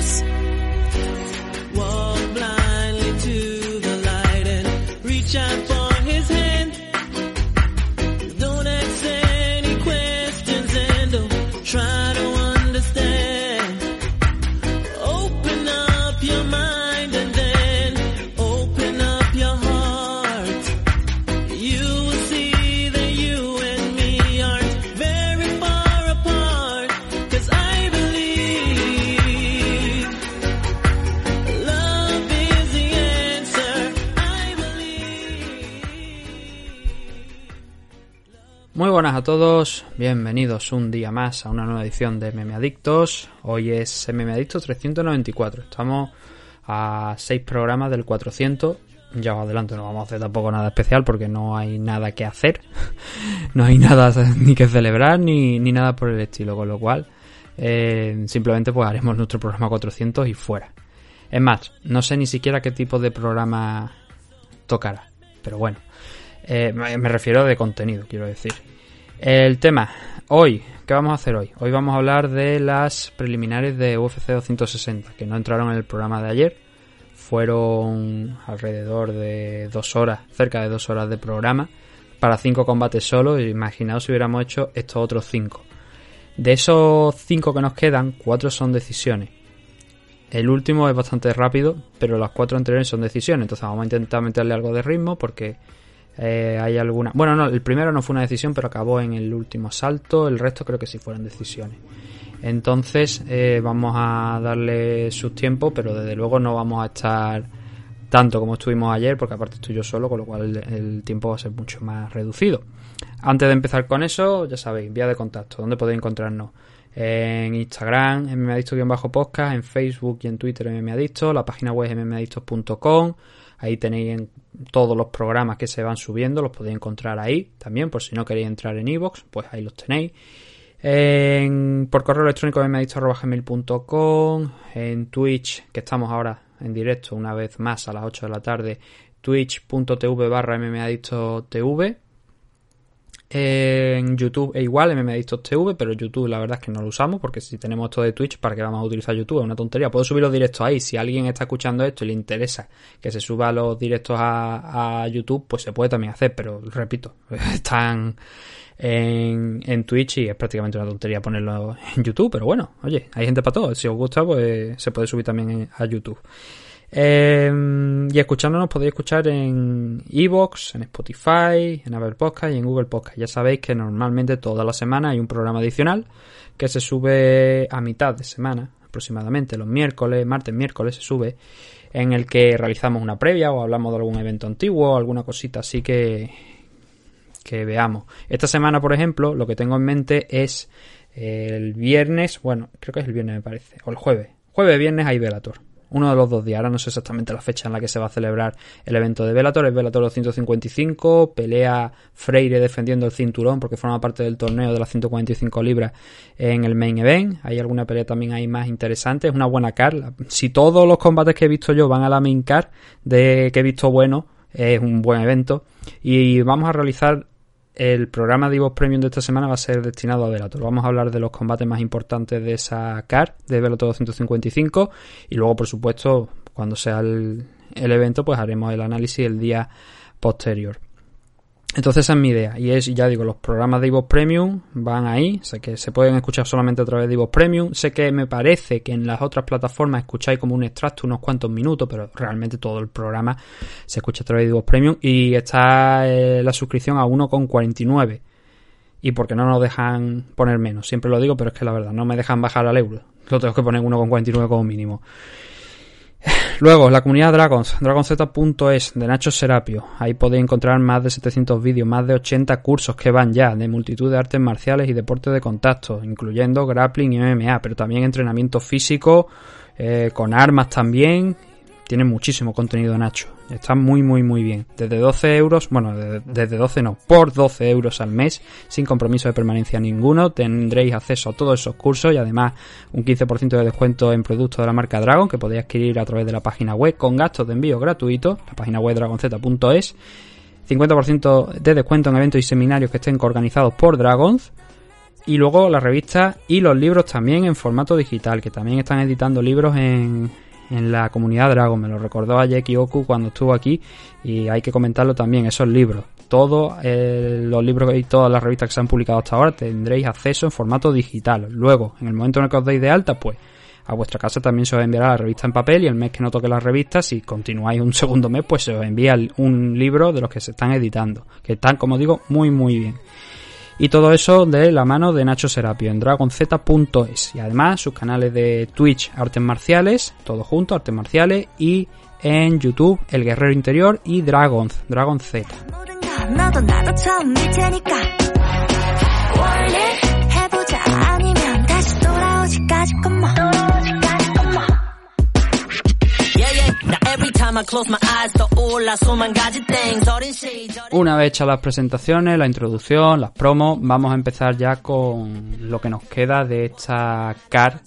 adiós. Buenas a todos, bienvenidos un día más a una nueva edición de Meme Adictos. Hoy es Meme Adictos 394. Estamos a 6 programas del 400. Ya os adelanto, no vamos a hacer tampoco nada especial porque no hay nada que hacer. no hay nada ni que celebrar ni, ni nada por el estilo. Con lo cual, eh, simplemente pues haremos nuestro programa 400 y fuera. Es más, no sé ni siquiera qué tipo de programa tocará. Pero bueno, eh, me refiero de contenido, quiero decir. El tema, hoy, ¿qué vamos a hacer hoy? Hoy vamos a hablar de las preliminares de UFC 260, que no entraron en el programa de ayer. Fueron alrededor de dos horas, cerca de dos horas de programa, para cinco combates solo. Imaginaos si hubiéramos hecho estos otros cinco. De esos cinco que nos quedan, cuatro son decisiones. El último es bastante rápido, pero las cuatro anteriores son decisiones. Entonces vamos a intentar meterle algo de ritmo porque eh, hay alguna. Bueno, no, el primero no fue una decisión, pero acabó en el último salto. El resto creo que sí fueron decisiones. Entonces eh, vamos a darle sus tiempos, pero desde luego no vamos a estar tanto como estuvimos ayer, porque aparte estoy yo solo, con lo cual el, tiempo va a ser mucho más reducido. Antes de empezar con eso, ya sabéis, vía de contacto, ¿dónde podéis encontrarnos? En Instagram, mmadicto-podcast, en Facebook y en Twitter, mmadicto, la página web es mmadictos.com, ahí tenéis en todos los programas que se van subiendo, los podéis encontrar ahí también, por si no queréis entrar en iVoox, pues ahí los tenéis. En- por correo electrónico mmadicto.gmail.com, en Twitch, que estamos ahora en directo una vez más a las 8 de la tarde, twitch.tv barra mmadictotv. En YouTube e igual, MMAdictos TV, pero YouTube la verdad es que no lo usamos porque si tenemos esto de Twitch, ¿para qué vamos a utilizar YouTube? Es una tontería. Puedo subir los directos ahí. Si alguien está escuchando esto y le interesa que se suba los directos a, a YouTube, pues se puede también hacer, pero repito, están en, en Twitch y es prácticamente una tontería ponerlo en YouTube, pero bueno, oye, hay gente para todo. Si os gusta, pues se puede subir también a YouTube. Eh, y escuchándonos podéis escuchar en Evox, en Spotify, en Apple Podcast y en Google Podcast. Ya sabéis que normalmente toda la semana hay un programa adicional que se sube a mitad de semana, aproximadamente los miércoles, martes, miércoles se sube, en el que realizamos una previa o hablamos de algún evento antiguo o alguna cosita así que, que veamos. Esta semana, por ejemplo, lo que tengo en mente es el viernes, bueno, creo que es el viernes me parece, o el jueves. Jueves, viernes hay Velator. Uno de los dos días, ahora no sé exactamente la fecha en la que se va a celebrar el evento de Velator, es Velator 255, pelea Freire defendiendo el cinturón porque forma parte del torneo de las 145 libras en el main event. Hay alguna pelea también ahí más interesante, es una buena car. Si todos los combates que he visto yo van a la main car de que he visto bueno, es un buen evento. Y vamos a realizar el programa de Evox Premium de esta semana va a ser destinado a Velator. Vamos a hablar de los combates más importantes de esa CAR, de Velator 255. Y luego, por supuesto, cuando sea el, el evento, pues haremos el análisis el día posterior. Entonces esa es mi idea. Y es, ya digo, los programas de Evox Premium van ahí. Sé que se pueden escuchar solamente a través de Evox Premium. Sé que me parece que en las otras plataformas escucháis como un extracto unos cuantos minutos, pero realmente todo el programa se escucha a través de Evox Premium. Y está eh, la suscripción a 1,49. Y porque no nos dejan poner menos. Siempre lo digo, pero es que la verdad, no me dejan bajar al euro. Lo tengo que poner 1,49 como mínimo. Luego, la comunidad Dragons, dragonz.es de Nacho Serapio. Ahí podéis encontrar más de 700 vídeos, más de 80 cursos que van ya de multitud de artes marciales y deportes de contacto, incluyendo grappling y MMA, pero también entrenamiento físico, eh, con armas también. Tiene muchísimo contenido Nacho. Está muy, muy, muy bien. Desde 12 euros, bueno, de- desde 12 no, por 12 euros al mes, sin compromiso de permanencia ninguno, tendréis acceso a todos esos cursos y además un 15% de descuento en productos de la marca Dragon que podéis adquirir a través de la página web con gastos de envío gratuitos, la página web dragonz.es. 50% de descuento en eventos y seminarios que estén organizados por Dragons Y luego la revista y los libros también en formato digital, que también están editando libros en, en la comunidad Dragon. Me lo recordó a Jackie Oku cuando estuvo aquí y hay que comentarlo también, esos libros. Todos eh, los libros y todas las revistas que se han publicado hasta ahora tendréis acceso en formato digital. Luego, en el momento en el que os deis de alta, pues a vuestra casa también se os enviará la revista en papel y el mes que no toque las revistas, si continuáis un segundo mes, pues se os envía un libro de los que se están editando, que están, como digo, muy muy bien. Y todo eso de la mano de Nacho Serapio en dragonz.es. Y además sus canales de Twitch Artes Marciales, todo junto, Artes Marciales, y en YouTube El Guerrero Interior y Dragonz, Dragon Z. Una vez hechas las presentaciones, la introducción, las promos, vamos a empezar ya con lo que nos queda de esta CAR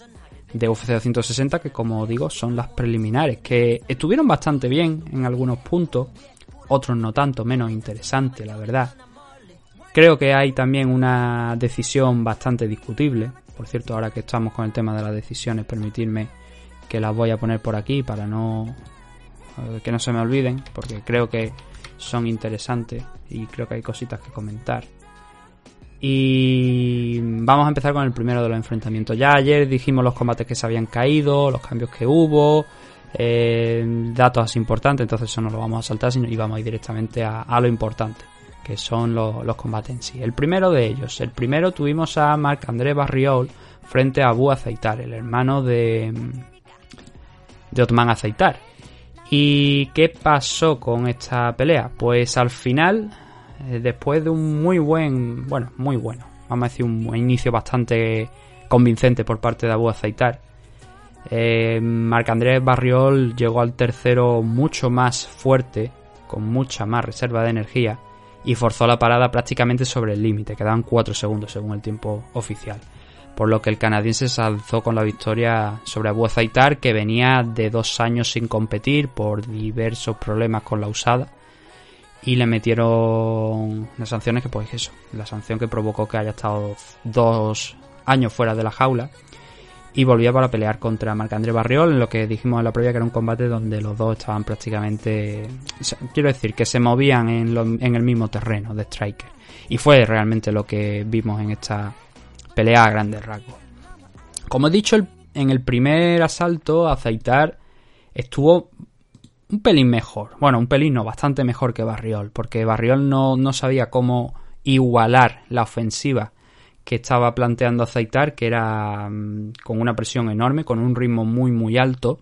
de UFC 260, que como digo son las preliminares, que estuvieron bastante bien en algunos puntos, otros no tanto, menos interesante, la verdad. Creo que hay también una decisión bastante discutible. Por cierto, ahora que estamos con el tema de las decisiones, permitirme que las voy a poner por aquí para no eh, que no se me olviden, porque creo que son interesantes y creo que hay cositas que comentar. Y vamos a empezar con el primero de los enfrentamientos. Ya ayer dijimos los combates que se habían caído, los cambios que hubo, eh, datos importantes, entonces eso no lo vamos a saltar sino, y vamos a ir directamente a, lo importante, que son los, combates en sí. El primero de ellos, el primero tuvimos a Marc André Barriol frente a Abu Azaitar, el hermano de, de Otman Azaitar. ¿Y qué pasó con esta pelea? Pues al final, eh, después de un muy buen, bueno, muy bueno, vamos a decir un inicio bastante convincente por parte de Abu Azaitar, eh, Marc Andrés Barriol llegó al tercero mucho más fuerte, con mucha más reserva de energía, y forzó la parada prácticamente sobre el límite, quedaban 4 segundos según el tiempo oficial. Por lo que el canadiense se alzó con la victoria sobre Abu Azaitar, que venía de dos años sin competir por diversos problemas con la usada. Y le metieron las sanciones que, pues eso, la sanción que provocó que haya estado dos años fuera de la jaula y volvía para pelear contra Marc-André Barriol en lo que dijimos en la previa que era un combate donde los dos estaban prácticamente quiero decir que se movían en el mismo terreno de striker y fue realmente lo que vimos en esta pelea a grandes rasgos como he dicho en el primer asalto Azaitar estuvo un pelín mejor bueno un pelín no bastante mejor que Barriol porque Barriol no, no sabía cómo igualar la ofensiva que estaba planteando Azaitar, que era mm, con una presión enorme, con un ritmo muy muy alto.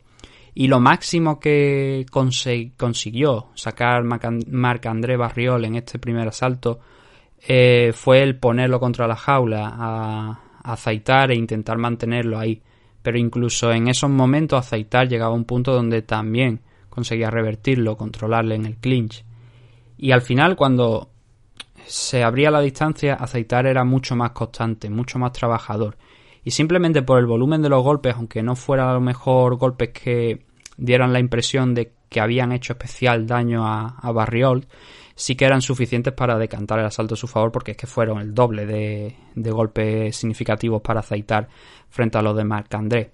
Y lo máximo que consiguió sacar Marc André Barriol en este primer asalto eh, fue el ponerlo contra la jaula a, a Azaitar e intentar mantenerlo ahí. Pero incluso en esos momentos Azaitar llegaba a un punto donde también conseguía revertirlo, controlarle en el clinch. Y al final, cuando se abría la distancia, Aceitar era mucho más constante, mucho más trabajador. Y simplemente por el volumen de los golpes, aunque no fueran a lo mejor golpes que dieran la impresión de que habían hecho especial daño a, a Barriol, sí que eran suficientes para decantar el asalto a su favor, porque es que fueron el doble de, golpes significativos para Aceitar frente a los de Marc André.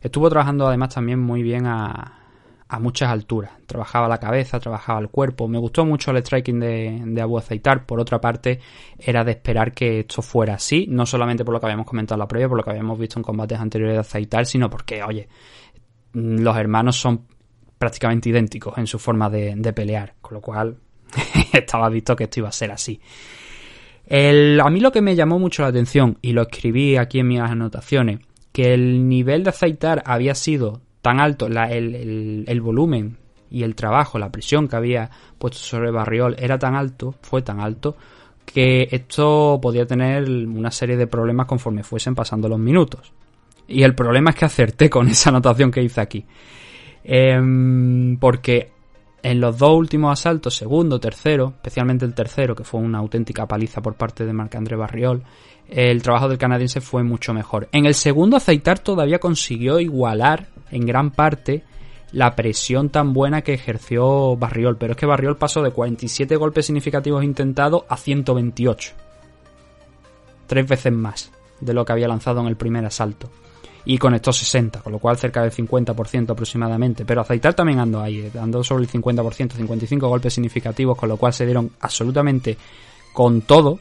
Estuvo trabajando además también muy bien a, a muchas alturas. Trabajaba la cabeza, trabajaba el cuerpo. Me gustó mucho el striking de, de Abu Azaitar. Por otra parte, era de esperar que esto fuera así, no solamente por lo que habíamos comentado en la previa, por lo que habíamos visto en combates anteriores de Azaitar, sino porque, oye, los hermanos son prácticamente idénticos en su forma de pelear, con lo cual estaba visto que esto iba a ser así. El- a mí lo que me llamó mucho la atención, y lo escribí aquí en mis anotaciones, que el nivel de aceitar había sido tan alto, el volumen y el trabajo, la presión que había puesto sobre Barriol era tan alto, fue tan alto, que esto podía tener una serie de problemas conforme fuesen pasando los minutos. Y el problema es que acerté con esa anotación que hice aquí. Em, porque en los dos últimos asaltos, segundo, tercero, especialmente el tercero, que fue una auténtica paliza por parte de Marc-André Barriol, el trabajo del canadiense fue mucho mejor. En el segundo, Aceitar todavía consiguió igualar en gran parte la presión tan buena que ejerció Barriol, pero es que Barriol pasó de 47 golpes significativos intentados a 128. tres veces más de lo que había lanzado en el primer asalto. Y conectó 60, con lo cual cerca del 50% aproximadamente. Pero Azaitar también andó ahí, eh, andó sobre el 50%, 55 golpes significativos, con lo cual se dieron absolutamente con todo.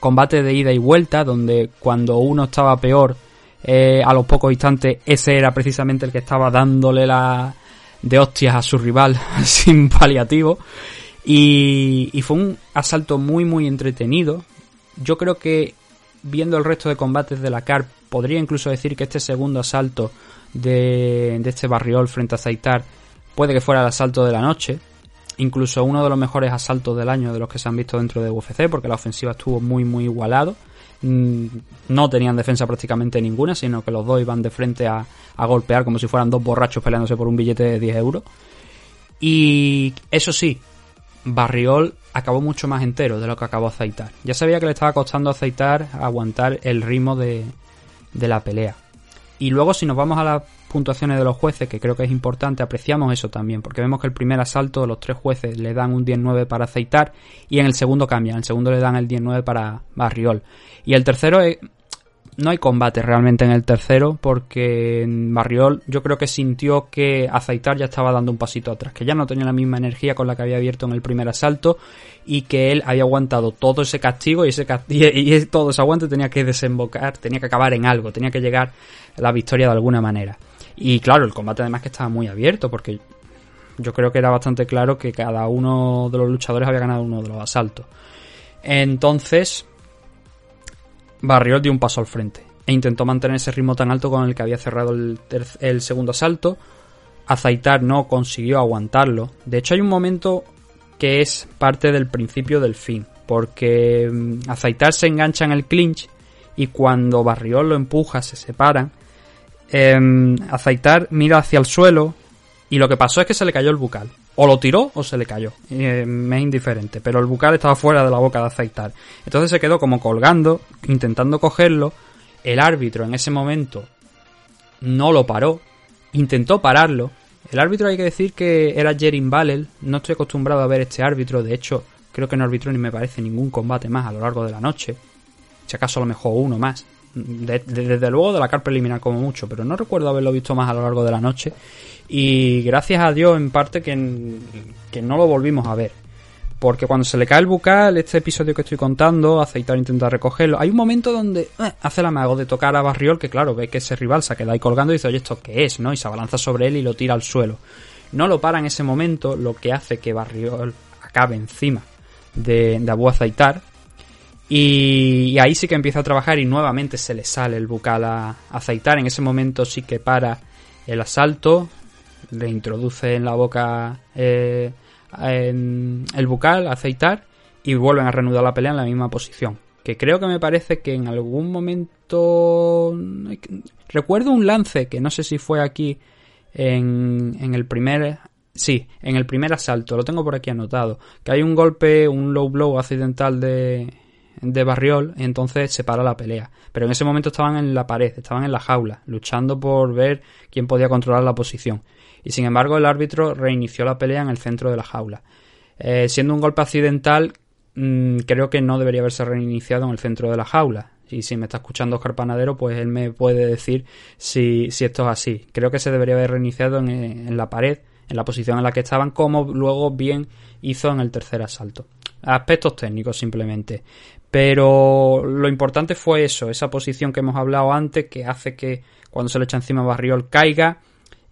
Combate de ida y vuelta, donde cuando uno estaba peor, eh, a los pocos instantes, ese era precisamente el que estaba dándole la de hostias a su rival sin paliativo. Y, y fue un asalto muy, muy entretenido. Yo creo que viendo el resto de combates de la CAR, podría incluso decir que este segundo asalto de, de este barriol frente a Zaitar puede que fuera el asalto de la noche. Incluso uno de los mejores asaltos del año de los que se han visto dentro de UFC, porque la ofensiva estuvo muy, muy igualado. Mm, No tenían defensa prácticamente ninguna, sino que los dos iban de frente a, a golpear como si fueran dos borrachos peleándose por un billete de 10 euros. Y eso sí, Barriol acabó mucho más entero de lo que acabó Aceitar. Ya sabía que le estaba costando Aceitar aguantar el ritmo de, de la pelea. Y luego si nos vamos a las puntuaciones de los jueces, que creo que es importante, apreciamos eso también, porque vemos que el primer asalto los tres jueces le dan un 19 para Aceitar y en el segundo cambia, en el segundo le dan el 19 para Barriol. Y el tercero no hay combate realmente en el tercero porque Barriol yo creo que sintió que Aceitar ya estaba dando un pasito atrás, que ya no tenía la misma energía con la que había abierto en el primer asalto y que él había aguantado todo ese castigo y ese y todo ese aguante tenía que desembocar, tenía que acabar en algo, tenía que llegar a la victoria de alguna manera. Y claro, el combate además que estaba muy abierto porque yo creo que era bastante claro que cada uno de los luchadores había ganado uno de los asaltos. Entonces, Barriol dio un paso al frente e intentó mantener ese ritmo tan alto con el que había cerrado el, segundo asalto. Azaitar no consiguió aguantarlo. De hecho, hay un momento que es parte del principio del fin, porque mm, Azaitar se engancha en el clinch y cuando Barriol lo empuja, se separan. Eh, Azaitar mira hacia el suelo y lo que pasó es que se le cayó el bucal. O lo tiró o se le cayó. Eh, me es indiferente. Pero el bucal estaba fuera de la boca de Azaitar. Entonces se quedó como colgando, intentando cogerlo. El árbitro en ese momento no lo paró. Intentó pararlo. El árbitro hay que decir que era Jerin Valel. No estoy acostumbrado a ver este árbitro. De hecho, creo que no arbitró ni me parece ningún combate más a lo largo de la noche. Si acaso a lo mejor uno más. De, de, desde luego de la carpa preliminar como mucho, pero no recuerdo haberlo visto más a lo largo de la noche. Y gracias a Dios, en parte, que, que no lo volvimos a ver. Porque cuando se le cae el bucal, este episodio que estoy contando, Aceitar intenta recogerlo. Hay un momento donde eh, hace el amago de tocar a Barriol, que claro, ve que ese rival se queda ahí colgando y dice, oye, ¿esto qué es? ¿no? Y se abalanza sobre él y lo tira al suelo. No lo para en ese momento, lo que hace que Barriol acabe encima de, de Abu Aceitar. Y, y, ahí sí que empieza a trabajar y nuevamente se le sale el bucal a, Aceitar. En ese momento sí que para el asalto, le introduce en la boca eh, el bucal, aceitar, y vuelven a reanudar la pelea en la misma posición. Que creo que me parece que en algún momento. Recuerdo un lance que no sé si fue aquí en, en el primer. Sí, en el primer asalto, lo tengo por aquí anotado. Que hay un golpe, un low blow accidental de, de Barriol, entonces se para la pelea. Pero en ese momento estaban en la pared, estaban en la jaula, luchando por ver quién podía controlar la posición y sin embargo el árbitro reinició la pelea en el centro de la jaula. Eh, siendo un golpe accidental, mmm, creo que no debería haberse reiniciado en el centro de la jaula. Y si me está escuchando Oscar Panadero, pues él me puede decir si, si esto es así. Creo que se debería haber reiniciado en, en la pared, en la posición en la que estaban, como luego bien hizo en el tercer asalto. Aspectos técnicos simplemente. Pero lo importante fue eso, esa posición que hemos hablado antes, que hace que cuando se le echa encima Barriol caiga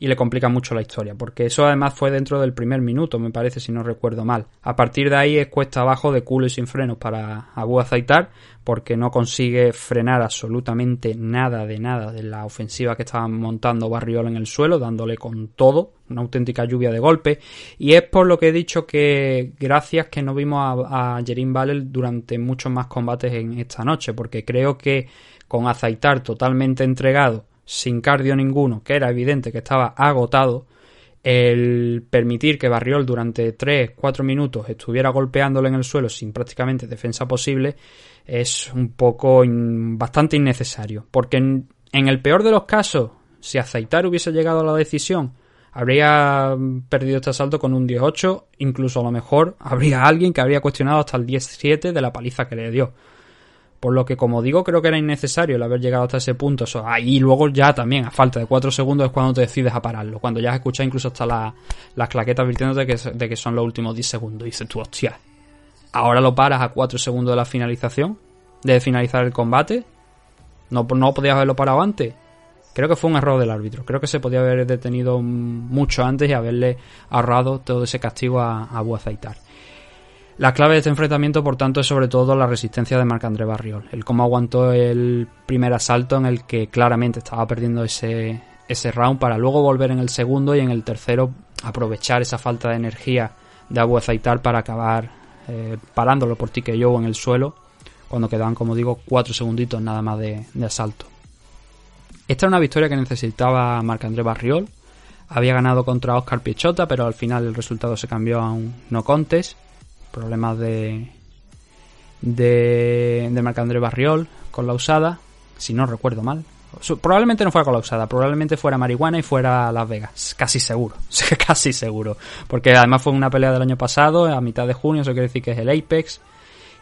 y le complica mucho la historia, porque eso además fue dentro del primer minuto, me parece, si no recuerdo mal. A partir de ahí es cuesta abajo de culo y sin frenos para Abu Azaitar, porque no consigue frenar absolutamente nada de nada de la ofensiva que estaba montando Barriol en el suelo, dándole con todo, una auténtica lluvia de golpes, y es por lo que he dicho que gracias que no vimos a, a Valel durante muchos más combates en esta noche, porque creo que con Azaitar totalmente entregado sin cardio ninguno, que era evidente que estaba agotado, el permitir que Barriol durante 3-4 minutos estuviera golpeándolo en el suelo sin prácticamente defensa posible es un poco bastante innecesario. Porque en, en, el peor de los casos, si Aceitar hubiese llegado a la decisión, habría perdido este asalto con un 18, incluso a lo mejor habría alguien que habría cuestionado hasta el 17 de la paliza que le dio. Por lo que, como digo, creo que era innecesario el haber llegado hasta ese punto. Eso, ah, y luego ya también, a falta de 4 segundos, es cuando te decides a pararlo. Cuando ya has escuchado incluso hasta la- las claquetas advirtiéndote de que, de que son los últimos 10 segundos. Y dices tú, hostia, ahora lo paras a 4 segundos de la finalización, de finalizar el combate. No, no podías haberlo parado antes. Creo que fue un error del árbitro. Creo que se podía haber detenido mucho antes y haberle ahorrado todo ese castigo a, a Abu Azaitar. La clave de este enfrentamiento, por tanto, es sobre todo la resistencia de Marc-André Barriol. El cómo aguantó el primer asalto en el que claramente estaba perdiendo ese, ese round para luego volver en el segundo y en el tercero aprovechar esa falta de energía de Abu para acabar eh, parándolo por TKO en el suelo cuando quedaban, como digo, cuatro segunditos nada más de asalto. Esta era una victoria que necesitaba Marc-André Barriol. Había ganado contra Oscar Piechota, pero al final el resultado se cambió a un no contest. Problemas de. de. de Marc-André Barriol con la usada, si no recuerdo mal. Probablemente no fuera con la usada, probablemente fuera marihuana y fuera Las Vegas. Casi seguro, casi seguro. Porque además fue una pelea del año pasado, a mitad de junio, eso quiere decir que es el Apex.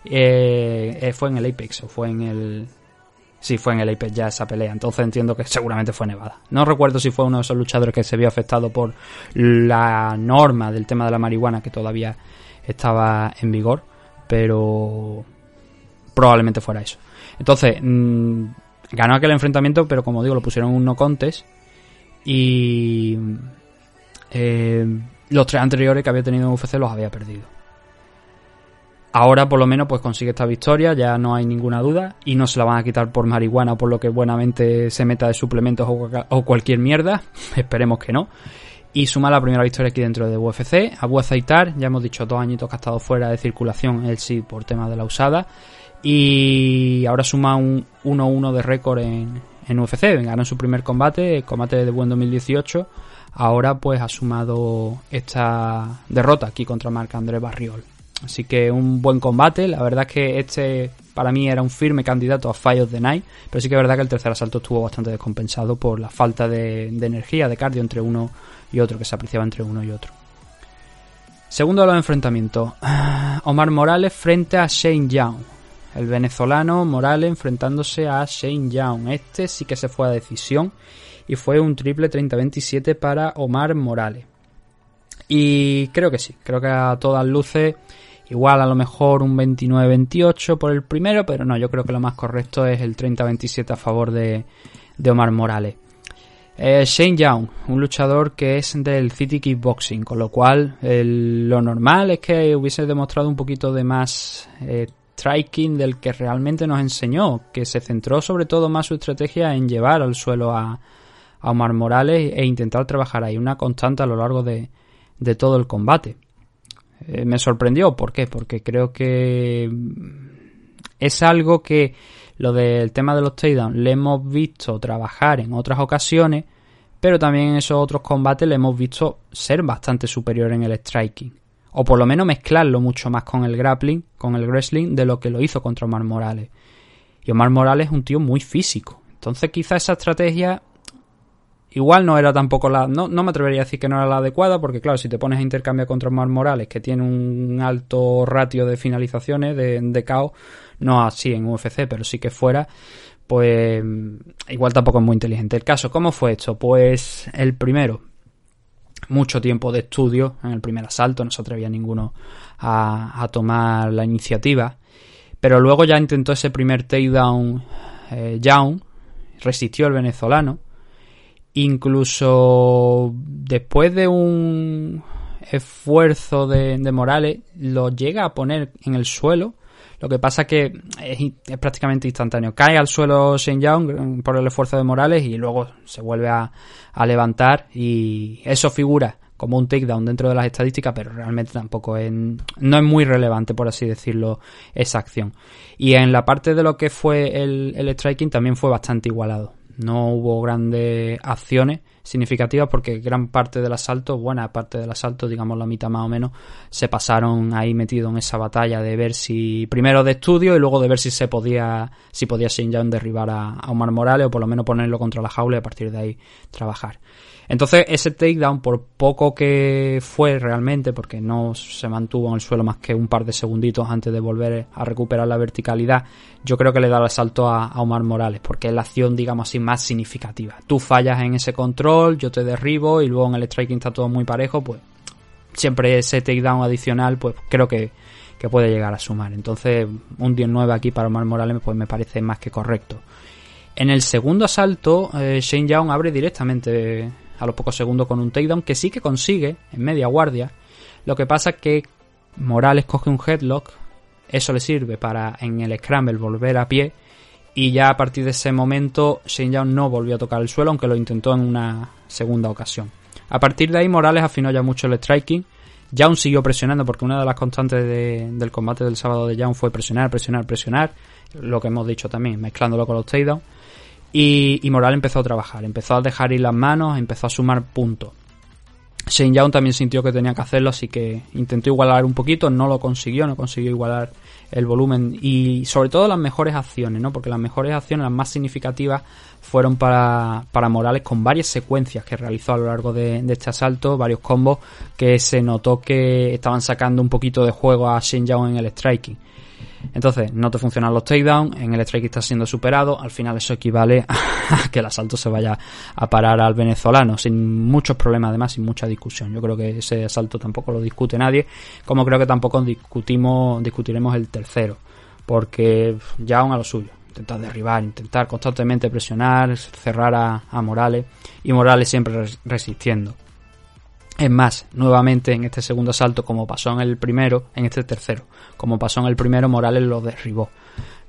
Eh, eh, fue en el Apex o fue en el. Sí, fue en el Apex ya esa pelea. Entonces entiendo que seguramente fue Nevada. No recuerdo si fue uno de esos luchadores que se vio afectado por la norma del tema de la marihuana que todavía estaba en vigor. Pero probablemente fuera eso. Entonces, mm, ganó aquel enfrentamiento, pero como digo, lo pusieron un no contest. Y eh, los tres anteriores que había tenido en UFC los había perdido. Ahora por lo menos pues consigue esta victoria, ya no hay ninguna duda y no se la van a quitar por marihuana por lo que buenamente se meta de suplementos o, cualquier mierda, esperemos que no. Y suma la primera victoria aquí dentro de UFC. Abu Azaitar, ya hemos dicho dos añitos que ha estado fuera de circulación, él sí por tema de la usada. Y ahora suma un 1-1 de récord en, en UFC. Ganó su primer combate, el combate de buen 2018. Ahora pues ha sumado esta derrota aquí contra Marc-André Barriol. Así que un buen combate. La verdad es que este para mí era un firme candidato a Fight of the Night. Pero sí que es verdad que el tercer asalto estuvo bastante descompensado por la falta de, de energía, de cardio entre uno y otro, que se apreciaba entre uno y otro. Segundo de los enfrentamientos. Omar Morales frente a Shane Young. El venezolano Morales enfrentándose a Shane Young. Este sí que se fue a decisión. Y fue un triple 30-27 para Omar Morales. Y creo que sí. Creo que a todas luces Igual a lo mejor un 29-28 por el primero, pero no, yo creo que lo más correcto es el 30-27 a favor de, de Omar Morales. Eh, Shane Young, un luchador que es del City Kickboxing, con lo cual lo normal es que hubiese demostrado un poquito de más eh, striking del que realmente nos enseñó, que se centró sobre todo más su estrategia en llevar al suelo a, a Omar Morales e intentar trabajar ahí una constante a lo largo de, de todo el combate. Eh, me sorprendió, ¿por qué? Porque creo que es algo que lo del tema de los takedowns le hemos visto trabajar en otras ocasiones, pero también en esos otros combates le hemos visto ser bastante superior en el striking. O por lo menos mezclarlo mucho más con el grappling, con el wrestling, de lo que lo hizo contra Omar Morales. Y Omar Morales es un tío muy físico. Entonces quizá esa estrategia igual no era tampoco la... No, no me atrevería a decir que no era la adecuada, porque claro, si te pones a intercambiar contra Omar Morales, que tiene un alto ratio de finalizaciones, de, de KO, no así en UFC, pero sí que fuera, pues igual tampoco es muy inteligente. El caso, ¿cómo fue esto? Pues el primero, mucho tiempo de estudio en el primer asalto, no se atrevía ninguno a, a tomar la iniciativa, pero luego ya intentó ese primer takedown eh, Young, resistió el venezolano, incluso después de un esfuerzo de, Morales, lo llega a poner en el suelo. Lo que pasa que es, prácticamente instantáneo. Cae al suelo Shane Young por el esfuerzo de Morales y luego se vuelve a, a levantar y eso figura como un takedown dentro de las estadísticas, pero realmente tampoco es, no es muy relevante, por así decirlo, esa acción. Y en la parte de lo que fue el, el striking también fue bastante igualado. No hubo grandes acciones, significativas porque gran parte del asalto, buena parte del asalto, digamos la mitad más o menos, se pasaron ahí metidos en esa batalla de ver si, primero de estudio y luego de ver si se podía, si podía Young derribar a, a Omar Morales o por lo menos ponerlo contra la jaula y a partir de ahí trabajar. Entonces ese takedown, por poco que fue realmente, porque no se mantuvo en el suelo más que un par de segunditos antes de volver a recuperar la verticalidad, yo creo que le da el asalto a, Omar Morales, porque es la acción, digamos así, más significativa. Tú fallas en ese control, yo te derribo y luego en el striking está todo muy parejo, pues siempre ese takedown adicional, pues creo que, que puede llegar a sumar. Entonces un 19 aquí para Omar Morales pues me parece más que correcto. En el segundo asalto, eh, Shane Young abre directamente a los pocos segundos con un takedown que sí que consigue en media guardia. Lo que pasa es que Morales coge un headlock, eso le sirve para en el scramble volver a pie y ya a partir de ese momento Shane Young no volvió a tocar el suelo aunque lo intentó en una segunda ocasión. A partir de ahí Morales afinó ya mucho el striking. Young siguió presionando porque una de las constantes de, del combate del sábado de Young fue presionar, presionar, presionar. Lo que hemos dicho también, mezclándolo con los takedowns. Y, y Morales empezó a trabajar, empezó a dejar ir las manos, empezó a sumar puntos. Shane Young también sintió que tenía que hacerlo, así que intentó igualar un poquito, no lo consiguió, no consiguió igualar el volumen y sobre todo las mejores acciones, ¿no? Porque las mejores acciones, las más significativas, fueron para, para Morales con varias secuencias que realizó a lo largo de, este asalto, varios combos que se notó que estaban sacando un poquito de juego a Shane Young en el striking. Entonces, no te funcionan los takedowns, en el strike está siendo superado, al final eso equivale a que el asalto se vaya a parar al venezolano, sin muchos problemas además, sin mucha discusión. Yo creo que ese asalto tampoco lo discute nadie, como creo que tampoco discutimos, discutiremos el tercero, porque ya aún a lo suyo. Intentar derribar, intentar constantemente presionar, cerrar a, a Morales y Morales siempre resistiendo. Es más, nuevamente en este segundo asalto, como pasó en el primero, en este tercero, como pasó en el primero, Morales lo derribó.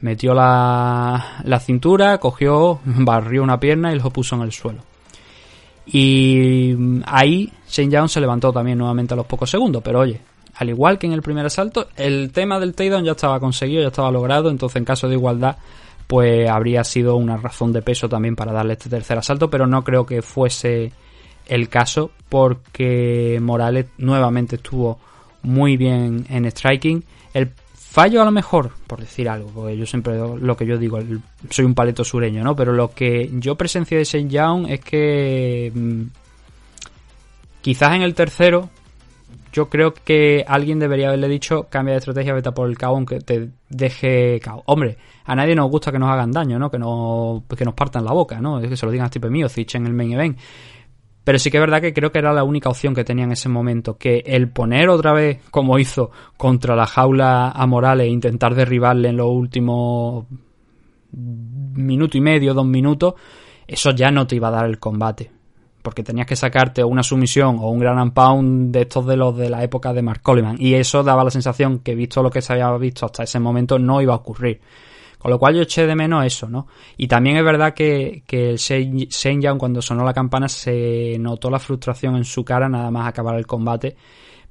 Metió la, la cintura, cogió, barrió una pierna y lo puso en el suelo. Y ahí Shane Young se levantó también nuevamente a los pocos segundos, pero oye, al igual que en el primer asalto, el tema del takedown ya estaba conseguido, ya estaba logrado, entonces en caso de igualdad, pues habría sido una razón de peso también para darle este tercer asalto, pero no creo que fuese el caso porque Morales nuevamente estuvo muy bien en striking. El fallo a lo mejor, por decir algo, porque yo siempre lo que yo digo, soy un paleto sureño, ¿no? Pero lo que yo presencié de Saint Young es que mmm, quizás en el tercero yo creo que alguien debería haberle dicho cambia de estrategia, vete por el KO aunque te deje KO. Hombre, a nadie nos gusta que nos hagan daño, ¿no? Que, no, que nos partan la boca, ¿no? Es que se lo digan a Stipe Miocic en el main event. Pero sí que es verdad que creo que era la única opción que tenía en ese momento. Que el poner otra vez, como hizo, contra la jaula a Morales e intentar derribarle en los últimos minuto y medio, dos minutos, eso ya no te iba a dar el combate. Porque tenías que sacarte una sumisión o un gran and pound de estos de los de la época de Mark Coleman. Y eso daba la sensación que, visto lo que se había visto hasta ese momento, no iba a ocurrir. Con lo cual yo eché de menos eso, ¿no? Y también es verdad que, que el Shane Young cuando sonó la campana se notó la frustración en su cara nada más acabar el combate.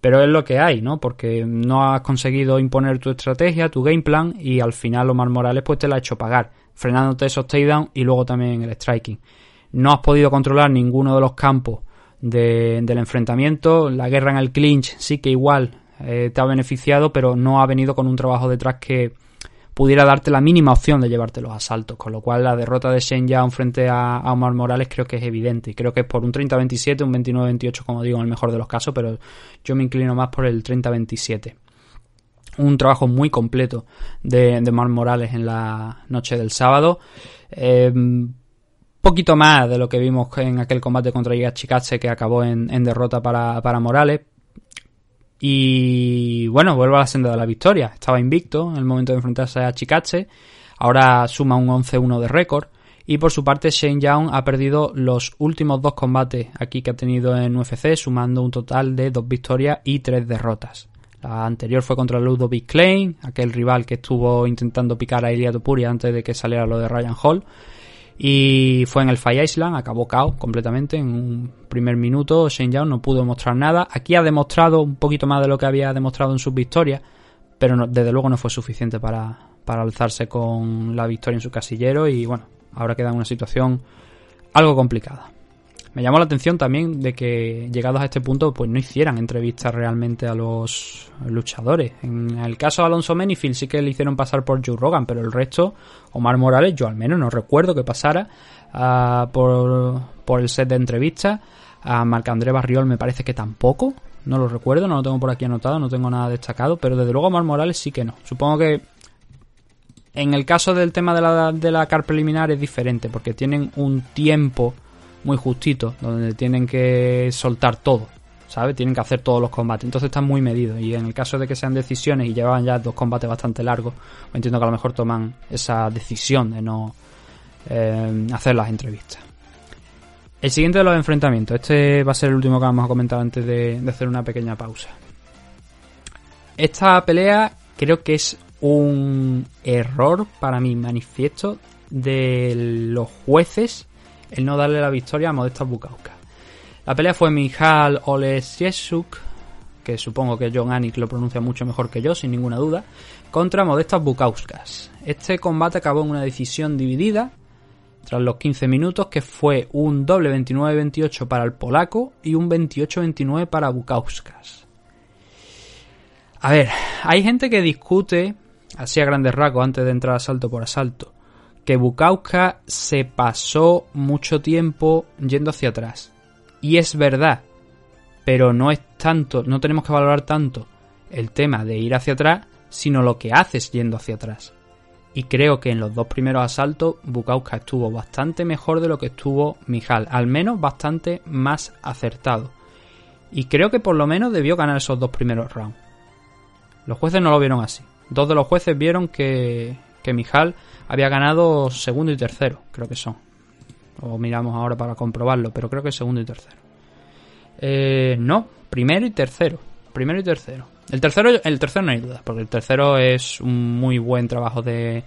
Pero es lo que hay, ¿no? Porque no has conseguido imponer tu estrategia, tu game plan y al final Omar Morales pues te la ha hecho pagar, frenándote esos takedowns y luego también el striking. No has podido controlar ninguno de los campos de, del enfrentamiento. La guerra en el clinch sí que igual eh, te ha beneficiado, pero no ha venido con un trabajo detrás que, pudiera darte la mínima opción de llevarte los asaltos, con lo cual la derrota de Shane Young frente a, Omar Morales creo que es evidente creo que es por un 30-27, un 29-28 como digo en el mejor de los casos, pero yo me inclino más por el 30-27 un trabajo muy completo de, de Mar Morales en la noche del sábado. Eh, poquito más de lo que vimos en aquel combate contra Giga Chikatse que acabó en, en derrota para, para, Morales. Y bueno, vuelvo a la senda de la victoria. Estaba invicto en el momento de enfrentarse a Chikache. Ahora suma un 11-1 de récord. Y por su parte, Shane Young ha perdido los últimos dos combates aquí que ha tenido en UFC, sumando un total de dos victorias y tres derrotas. La anterior fue contra Ludovic Klein, aquel rival que estuvo intentando picar a Ilya Topuria antes de que saliera lo de Ryan Hall. Y fue en el Fire Island, acabó KO completamente en un primer minuto. Shane Young no pudo demostrar nada. Aquí ha demostrado un poquito más de lo que había demostrado en sus victorias, pero desde luego no fue suficiente para, para alzarse con la victoria en su casillero. Y bueno, ahora queda en una situación algo complicada. Me llamó la atención también de que llegados a este punto pues no hicieran entrevistas realmente a los luchadores. En el caso de Alonso Menifield sí que le hicieron pasar por Joe Rogan, pero el resto, Omar Morales, yo al menos no recuerdo que pasara ah, por, por el set de entrevistas. A Marc André Barriol me parece que tampoco, no lo recuerdo, no lo tengo por aquí anotado, no tengo nada destacado, pero desde luego Omar Morales sí que no. Supongo que en el caso del tema de la, de la car preliminar es diferente, porque tienen un tiempo muy justito, donde tienen que soltar todo, ¿sabes? Tienen que hacer todos los combates, entonces están muy medidos. Y en el caso de que sean decisiones y llevan ya dos combates bastante largos, entiendo que a lo mejor toman esa decisión de no eh, hacer las entrevistas. El siguiente de los enfrentamientos, este va a ser el último que vamos a comentar antes de, de hacer una pequeña pausa. Esta pelea creo que es un error para mí manifiesto de los jueces el no darle la victoria a Modestas Bukauska. La pelea fue Mijal Olesieszuk, que supongo que John Anik lo pronuncia mucho mejor que yo, sin ninguna duda, contra Modestas Bukauskas. Este combate acabó en una decisión dividida tras los 15 minutos, que fue un doble 29-28 para el polaco y un 28-29 para Bukauskas. A ver, hay gente que discute, así a grandes rasgos, antes de entrar asalto por asalto, que Bukauska se pasó mucho tiempo yendo hacia atrás. Y es verdad, pero no es tanto, no tenemos que valorar tanto el tema de ir hacia atrás, sino lo que haces yendo hacia atrás. Y creo que en los dos primeros asaltos Bukauska estuvo bastante mejor de lo que estuvo Mijal, al menos bastante más acertado. Y creo que por lo menos debió ganar esos dos primeros rounds. Los jueces no lo vieron así. Dos de los jueces vieron que, que Mijal había ganado segundo y tercero, creo que son. O miramos ahora para comprobarlo, pero creo que segundo y tercero. Eh, no, primero y tercero. Primero y tercero. El tercero, el tercero no hay duda, porque el tercero es un muy buen trabajo de,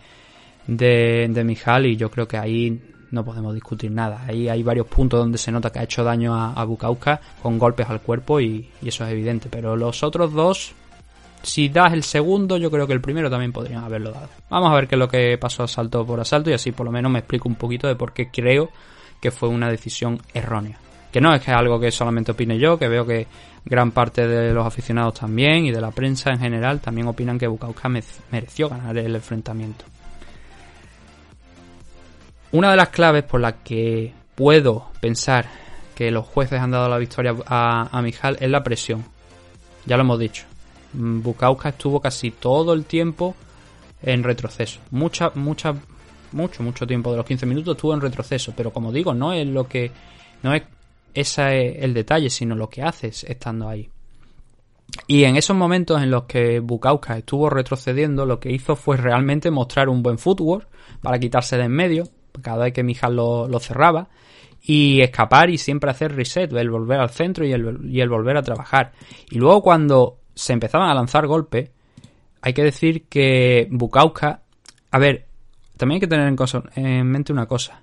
de, de Mijal y yo creo que ahí no podemos discutir nada. Ahí hay varios puntos donde se nota que ha hecho daño a, a Bukauska con golpes al cuerpo y, y, eso es evidente. Pero los otros dos, si das el segundo, yo creo que el primero también podrían haberlo dado. Vamos a ver qué es lo que pasó asalto por asalto y así por lo menos me explico un poquito de por qué creo que fue una decisión errónea. Que no es que es algo que solamente opine yo, que veo que gran parte de los aficionados también y de la prensa en general también opinan que Bukauska mereció ganar el enfrentamiento. Una de las claves por las que puedo pensar que los jueces han dado la victoria a, a Mijal es la presión. Ya lo hemos dicho. Bukauska estuvo casi todo el tiempo en retroceso. Mucha, mucha, mucho, mucho tiempo de los 15 minutos estuvo en retroceso. Pero como digo, no es lo que. No es ese es el detalle, sino lo que haces estando ahí. Y en esos momentos en los que Bukauska estuvo retrocediendo, lo que hizo fue realmente mostrar un buen footwork para quitarse de en medio, cada vez que Mijal lo, lo, cerraba, y escapar y siempre hacer reset, el volver al centro y el, y el volver a trabajar. Y luego cuando se empezaban a lanzar golpes, hay que decir que Bukauska, a ver, también hay que tener en, mente una cosa.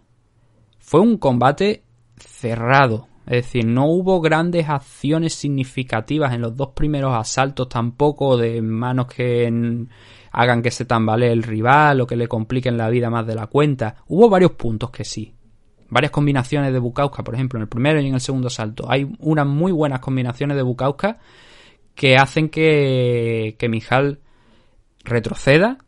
Fue un combate cerrado, es decir, no hubo grandes acciones significativas en los dos primeros asaltos, tampoco de manos que hagan que se tambalee el rival o que le compliquen la vida más de la cuenta. Hubo varios puntos que sí. Varias combinaciones de Bukauska, por ejemplo, en el primero y en el segundo asalto. Hay unas muy buenas combinaciones de Bukauska que hacen que, que Mijal retroceda,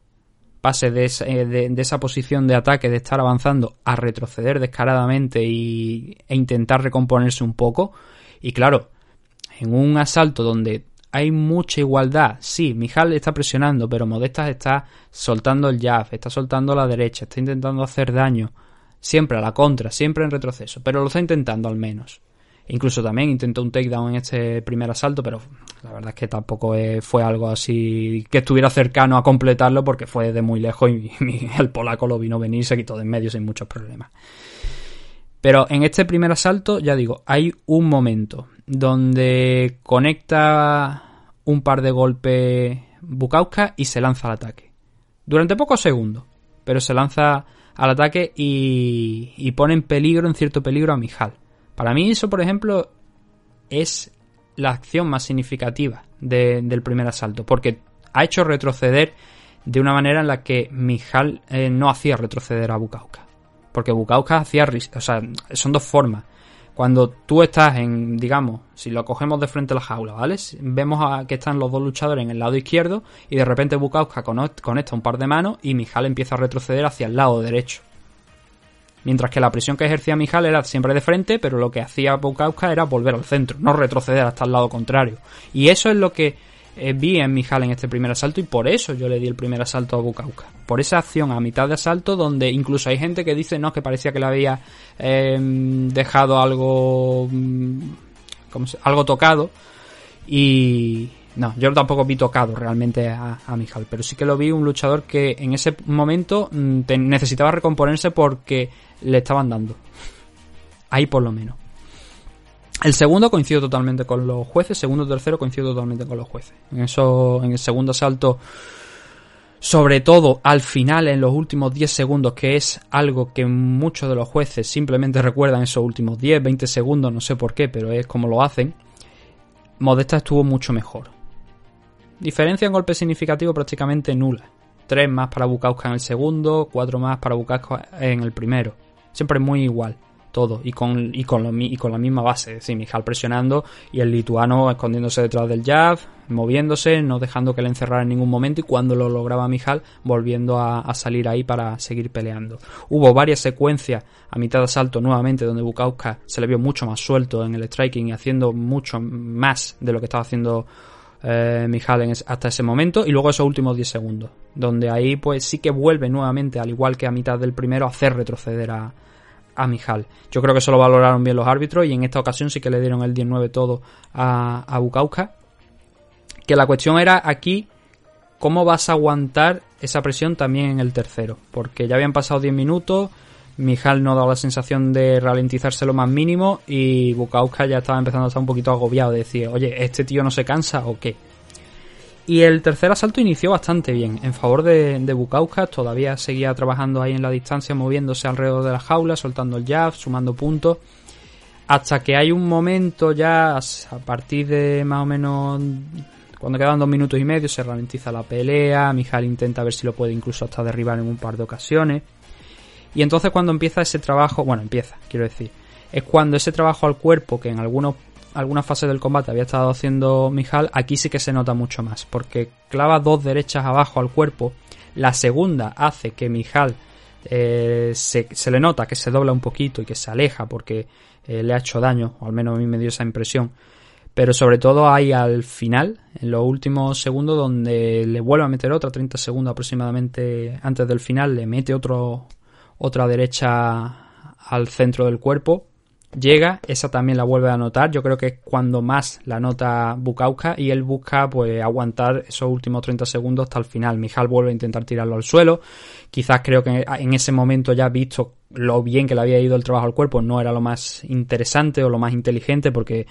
pase de esa, de, de esa, posición de ataque, de estar avanzando, a retroceder descaradamente y, e intentar recomponerse un poco. Y claro, en un asalto donde hay mucha igualdad, sí, Mijal está presionando, pero Modestas está soltando el jab, está soltando la derecha, está intentando hacer daño, siempre a la contra, siempre en retroceso, pero lo está intentando al menos. Incluso también intentó un takedown en este primer asalto, pero la verdad es que tampoco fue algo así que estuviera cercano a completarlo porque fue de muy lejos y, el polaco lo vino a venir y se quitó de en medio sin muchos problemas. Pero en este primer asalto, ya digo, hay un momento donde conecta un par de golpes Bukauska y se lanza al ataque. Durante pocos segundos, pero se lanza al ataque y, y pone en peligro, en cierto peligro, a Mijal. Para mí eso, por ejemplo, es la acción más significativa de, del primer asalto, porque ha hecho retroceder de una manera en la que Mijal eh, no hacía retroceder a Bukauska. Porque Bukauska hacía... O sea, son dos formas. Cuando tú estás en, digamos, si lo cogemos de frente a la jaula, ¿vale? Vemos a, que están los dos luchadores en el lado izquierdo y de repente Bukauska conecta un par de manos y Mijal empieza a retroceder hacia el lado derecho. Mientras que la presión que ejercía Mijal era siempre de frente, pero lo que hacía Bukauska era volver al centro, no retroceder hasta el lado contrario. Y eso es lo que eh, vi en Mijal en este primer asalto y por eso yo le di el primer asalto a Bukauska. Por esa acción a mitad de asalto donde incluso hay gente que dice no, que parecía que le había em, dejado algo, mm, algo tocado y... No, yo tampoco vi tocado realmente a, a Mijal, pero sí que lo vi un luchador que en ese momento mm, necesitaba recomponerse porque le estaban dando. Ahí por lo menos. El segundo coincido totalmente con los jueces, segundo tercero coincido totalmente con los jueces. En eso, en el segundo asalto, sobre todo al final, en los últimos 10 segundos, que es algo que muchos de los jueces simplemente recuerdan esos últimos 10, 20 segundos, no sé por qué, pero es como lo hacen. Modesta estuvo mucho mejor. Diferencia en golpe significativo prácticamente nula. Tres más para Bukauska en el segundo, cuatro más para Bukauska en el primero. Siempre muy igual todo y con, y con, y con la misma base. Es Mijal presionando y el lituano escondiéndose detrás del jab, moviéndose, no dejando que le encerrara en ningún momento y cuando lo lograba Mijal volviendo a, salir ahí para seguir peleando. Hubo varias secuencias a mitad de asalto nuevamente donde Bukauska se le vio mucho más suelto en el striking y haciendo mucho más de lo que estaba haciendo eh, Mijal hasta ese momento y luego esos últimos 10 segundos donde ahí pues sí que vuelve nuevamente al igual que a mitad del primero a hacer retroceder a, a Mijal. Yo creo que eso lo valoraron bien los árbitros y en esta ocasión sí que le dieron el 19 todo a, a Bukauska. Que la cuestión era aquí cómo vas a aguantar esa presión también en el tercero. Porque ya habían pasado 10 minutos, Mijal no daba la sensación de ralentizarse lo más mínimo y Bukauska ya estaba empezando a estar un poquito agobiado de decir, oye, ¿este tío no se cansa o qué? Y el tercer asalto inició bastante bien, en favor de, de Bukauska, todavía seguía trabajando ahí en la distancia, moviéndose alrededor de la jaula, soltando el jab, sumando puntos, hasta que hay un momento ya, a partir de más o menos, cuando quedan dos minutos y medio, se ralentiza la pelea, Mijal intenta ver si lo puede incluso hasta derribar en un par de ocasiones, y entonces cuando empieza ese trabajo, bueno, empieza, quiero decir, es cuando ese trabajo al cuerpo, que en algunos algunas fases del combate había estado haciendo Mijal, aquí sí que se nota mucho más, porque clava dos derechas abajo al cuerpo, la segunda hace que Mijal eh, se, le nota que se dobla un poquito y que se aleja porque eh, le ha hecho daño, o al menos a mí me dio esa impresión. Pero sobre todo hay al final, en los últimos segundos, donde le vuelve a meter otra, 30 segundos aproximadamente antes del final, le mete otro, otra derecha al centro del cuerpo llega, esa también la vuelve a anotar. Yo creo que es cuando más la nota Bukauska y él busca pues aguantar esos últimos 30 segundos hasta el final. Mijal vuelve a intentar tirarlo al suelo. Quizás creo que en ese momento ya visto lo bien que le había ido el trabajo al cuerpo, no era lo más interesante o lo más inteligente porque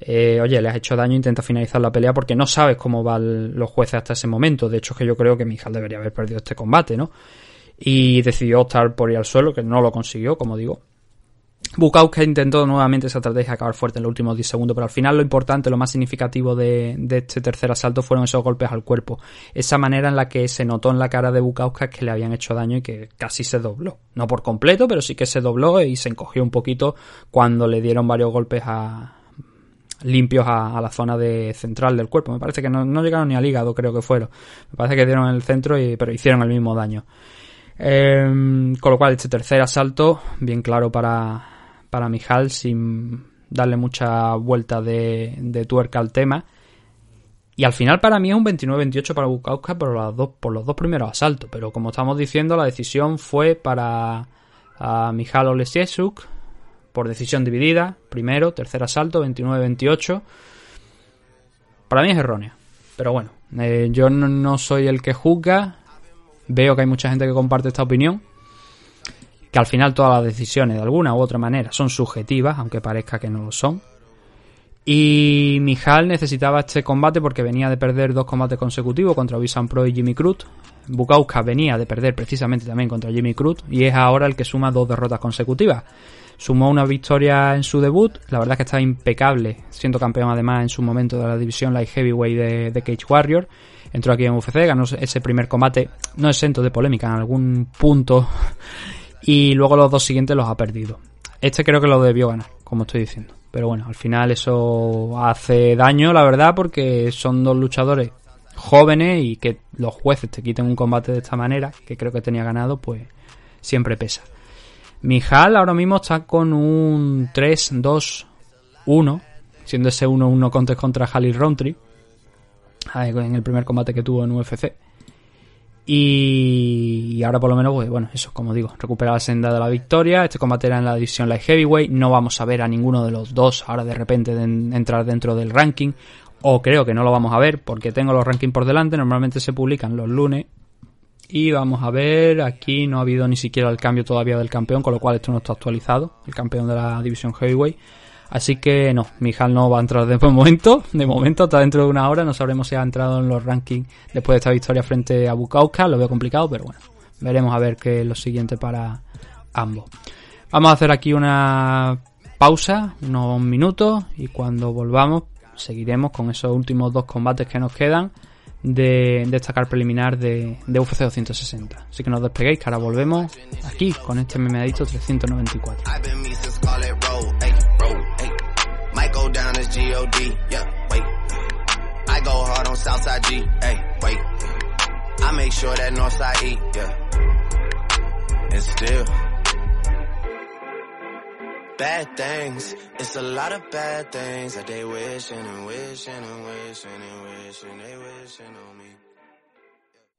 eh, oye, le has hecho daño, intenta finalizar la pelea porque no sabes cómo van los jueces hasta ese momento. De hecho, que yo creo que Mijal debería haber perdido este combate, ¿no? Y decidió optar por ir al suelo, que no lo consiguió, como digo. Bukauska intentó nuevamente esa estrategia acabar fuerte en los últimos 10 segundos, pero al final lo importante, lo más significativo de, este tercer asalto fueron esos golpes al cuerpo. Esa manera en la que se notó en la cara de Bukauska que le habían hecho daño y que casi se dobló. No por completo, pero sí que se dobló y se encogió un poquito cuando le dieron varios golpes a, limpios a, la zona de central del cuerpo. Me parece que no, llegaron ni al hígado, creo que fueron. Me parece que dieron el centro, y, pero hicieron el mismo daño. Em, con lo cual, este tercer asalto, bien claro para, para Mijal sin darle mucha vuelta de, tuerca al tema. Y al final para mí es un 29-28 para Bukauska por, los dos, por los dos primeros asaltos. Pero como estamos diciendo, la decisión fue para a Mijal Olesiesuk por decisión dividida. Primero, tercer asalto, 29-28. Para mí es errónea. Pero bueno, eh, yo no soy el que juzga. Veo que hay mucha gente que comparte esta opinión que al final todas las decisiones de alguna u otra manera son subjetivas, aunque parezca que no lo son. Y Mijal necesitaba este combate porque venía de perder dos combates consecutivos contra Visan Pro y Jimmy Cruz. Bukauska venía de perder precisamente también contra Jimmy Cruz y es ahora el que suma dos derrotas consecutivas. Sumó una victoria en su debut, la verdad es que está impecable, siendo campeón además en su momento de la división Light Heavyweight de, de Cage Warrior. Entró aquí en UFC, ganó ese primer combate, no exento de polémica en algún punto y luego los dos siguientes los ha perdido. Este creo que lo debió ganar, como estoy diciendo. Pero bueno, al final eso hace daño, la verdad, porque son dos luchadores jóvenes y que los jueces te quiten un combate de esta manera, que creo que tenía ganado, pues siempre pesa. Mijal ahora mismo está con un 3-2-1, siendo ese 1-1 contra, contra Halil Roundtree, en el primer combate que tuvo en UFC. Y, ahora por lo menos, pues bueno, eso, como digo, recupera la senda de la victoria. Este combate era en la división Light Heavyweight. No vamos a ver a ninguno de los dos ahora de repente de entrar dentro del ranking. O creo que no lo vamos a ver porque tengo los rankings por delante. Normalmente se publican los lunes. Y vamos a ver, aquí no ha habido ni siquiera el cambio todavía del campeón, con lo cual esto no está actualizado, el campeón de la división Heavyweight. Así que no, Mijal no va a entrar de momento. De momento, hasta dentro de una hora. No sabremos si ha entrado en los rankings después de esta victoria frente a Bukauska. Lo veo complicado, pero bueno. Veremos a ver qué es lo siguiente para ambos. Vamos a hacer aquí una pausa, unos minutos. Y cuando volvamos, seguiremos con esos últimos dos combates que nos quedan de destacar preliminar de, de UFC 260. Así que no os despeguéis, que ahora volvemos aquí con este memeadito 394. G-O-D, yeah, wait. I go hard on Southside G, ayy, wait. I make sure that Northside E, yeah. And still. Bad things, it's a lot of bad things that they wishing and wishing and wishing and wishing they wishing on me.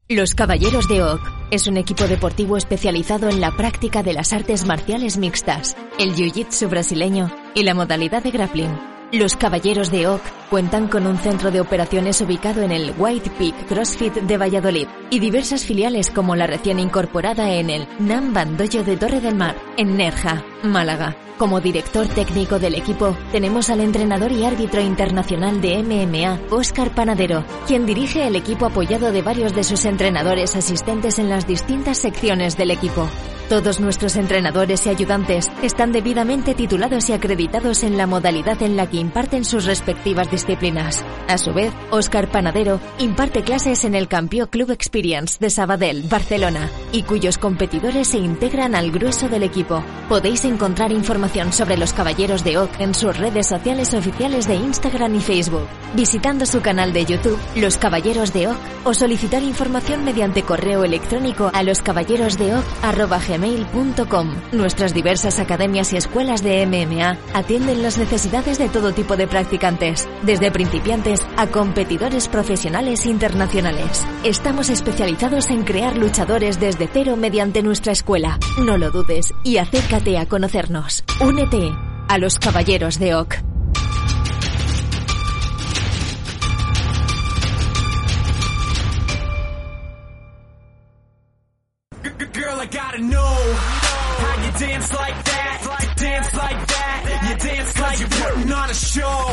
Los Caballeros de Oak es un equipo deportivo especializado en la práctica de las artes marciales mixtas, el jiu-jitsu brasileño y la modalidad de grappling. Los Caballeros de Oak cuentan con un centro de operaciones ubicado en el White Peak CrossFit de Valladolid y diversas filiales como la recién incorporada en el Nam Bandoyo de Torre del Mar, en Nerja, Málaga. Como director técnico del equipo, tenemos al entrenador y árbitro internacional de MMA, Óscar Panadero, quien dirige el equipo apoyado de varios de sus entrenadores asistentes en las distintas secciones del equipo. Todos nuestros entrenadores y ayudantes están debidamente titulados y acreditados en la modalidad en la que imparten sus respectivas disciplinas. A su vez, Óscar Panadero imparte clases en el Campio Club Experience de Sabadell, Barcelona, y cuyos competidores se integran al grueso del equipo. Podéis encontrar información sobre los Caballeros de Oak en sus redes sociales oficiales de Instagram y Facebook, visitando su canal de YouTube, Los Caballeros de Oak, o solicitar información mediante correo electrónico a loscaballerosdeoc.gmail.com. Nuestras diversas academias y escuelas de MMA atienden las necesidades de todo tipo de practicantes, desde principiantes a competidores profesionales internacionales. Estamos especializados en crear luchadores desde cero mediante nuestra escuela. No lo dudes y acércate a conocernos. Únete a los Caballeros de Oak. On a show.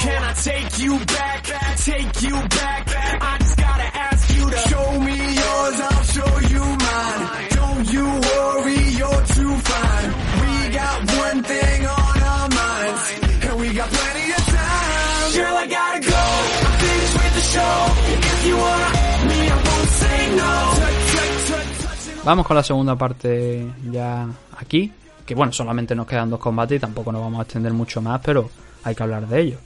Can I take you back, take you back? I just gotta ask you to show me yours, I'll show you mine. Don't you worry, you're too fine. We got one thing on our minds, and we got plenty of time. Girl, I gotta go. I'm finished with the show. If you touching Vamos con la segunda parte ya aquí. Que bueno, solamente nos quedan dos combates y tampoco nos vamos a extender mucho más, pero hay que hablar de ello.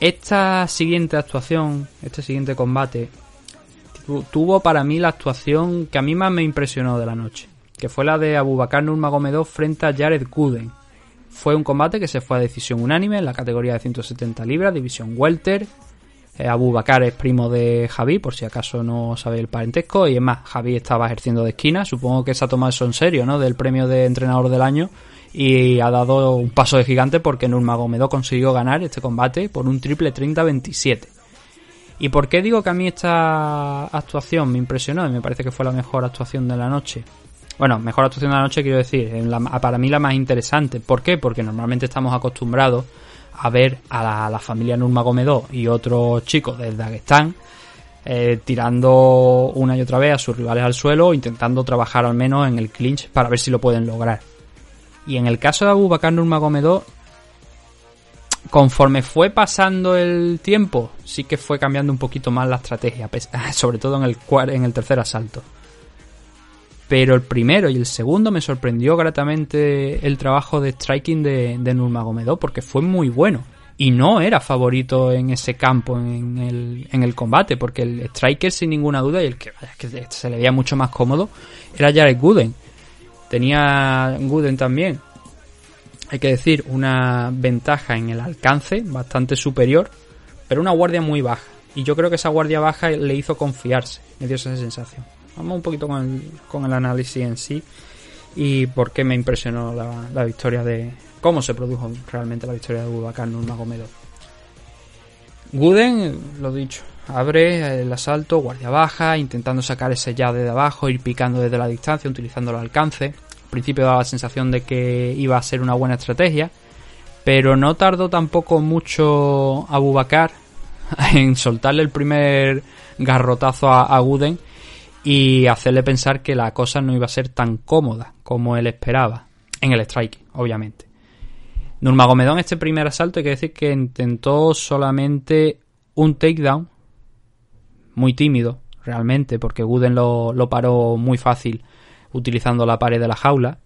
Esta siguiente actuación, este siguiente combate, tu- tuvo para mí la actuación que a mí más me impresionó de la noche, que fue la de Abubakar Nurmagomedov frente a Jared Gooden. Fue un combate que se fue a decisión unánime en la categoría de 170 libras, división welter. Eh, Abu Bakar es primo de Javi, por si acaso no sabéis el parentesco. Y es más, Javi estaba ejerciendo de esquina. Supongo que se ha tomado eso en serio, ¿no? Del premio de entrenador del año. Y ha dado un paso de gigante porque Nurmagomedov consiguió ganar este combate por un triple 30-27. ¿Y por qué digo que a mí esta actuación me impresionó y me parece que fue la mejor actuación de la noche? Bueno, mejor actuación de la noche quiero decir, para mí la más interesante. ¿Por qué? Porque normalmente estamos acostumbrados a ver a la, la familia Nurmagomedov y otros chicos del Dagestán eh, tirando una y otra vez a sus rivales al suelo, intentando trabajar al menos en el clinch para ver si lo pueden lograr. Y en el caso de Abu Bakar Nurmagomedov, conforme fue pasando el tiempo, sí que fue cambiando un poquito más la estrategia, sobre todo en el, en el tercer asalto. Pero el primero y el segundo me sorprendió gratamente el trabajo de striking de, de Nurmagomedov porque fue muy bueno. Y no era favorito en ese campo, en el, en el combate, porque el striker sin ninguna duda y el que, que se le veía mucho más cómodo era Jared Gooden. Tenía Gooden también, hay que decir, una ventaja en el alcance bastante superior, pero una guardia muy baja. Y yo creo que esa guardia baja le hizo confiarse, me dio esa sensación. Vamos un poquito con el, con el análisis en sí y por qué me impresionó la, la victoria de. cómo se produjo realmente la victoria de Bubacar Nurmagomedov. Guden, lo dicho, abre el asalto, guardia baja, intentando sacar ese ya de abajo, ir picando desde la distancia, utilizando el alcance. Al principio daba la sensación de que iba a ser una buena estrategia, pero no tardó tampoco mucho a Bubacar en soltarle el primer garrotazo a Guden y hacerle pensar que la cosa no iba a ser tan cómoda como él esperaba. En el strike, obviamente. Nurmagomedov en este primer asalto hay que decir que intentó solamente un takedown. Muy tímido, realmente, porque Guden lo, lo paró muy fácil utilizando la pared de la jaula.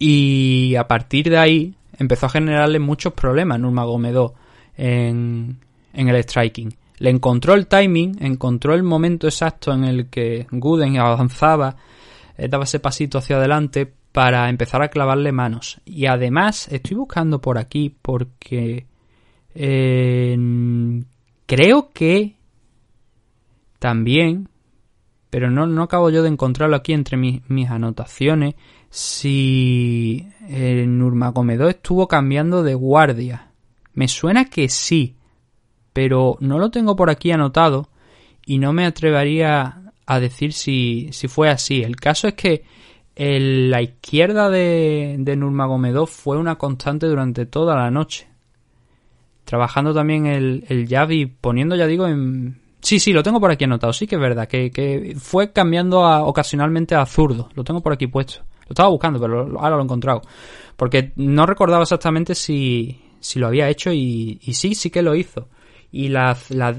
Y a partir de ahí empezó a generarle muchos problemas Nurmagomedov en, en el striking. Le encontró el timing, encontró el momento exacto en el que Guden avanzaba, eh, daba ese pasito hacia adelante para empezar a clavarle manos. Y además, estoy buscando por aquí porque eh, creo que también, pero no, no acabo yo de encontrarlo aquí entre mis, anotaciones, si el Nurmagomedov estuvo cambiando de guardia. Me suena que sí, pero no lo tengo por aquí anotado y no me atrevería a decir si, si fue así. El caso es que el- la izquierda de, de Nurmagomedov fue una constante durante toda la noche. Trabajando también el, el y poniendo, ya digo, en... Sí, sí, lo tengo por aquí anotado, sí que es verdad, que, que fue cambiando a- ocasionalmente a zurdo. Lo tengo por aquí puesto. Lo estaba buscando, pero ahora lo he encontrado. Porque no recordaba exactamente si, si lo había hecho y, y sí, sí que lo hizo. Y la, la,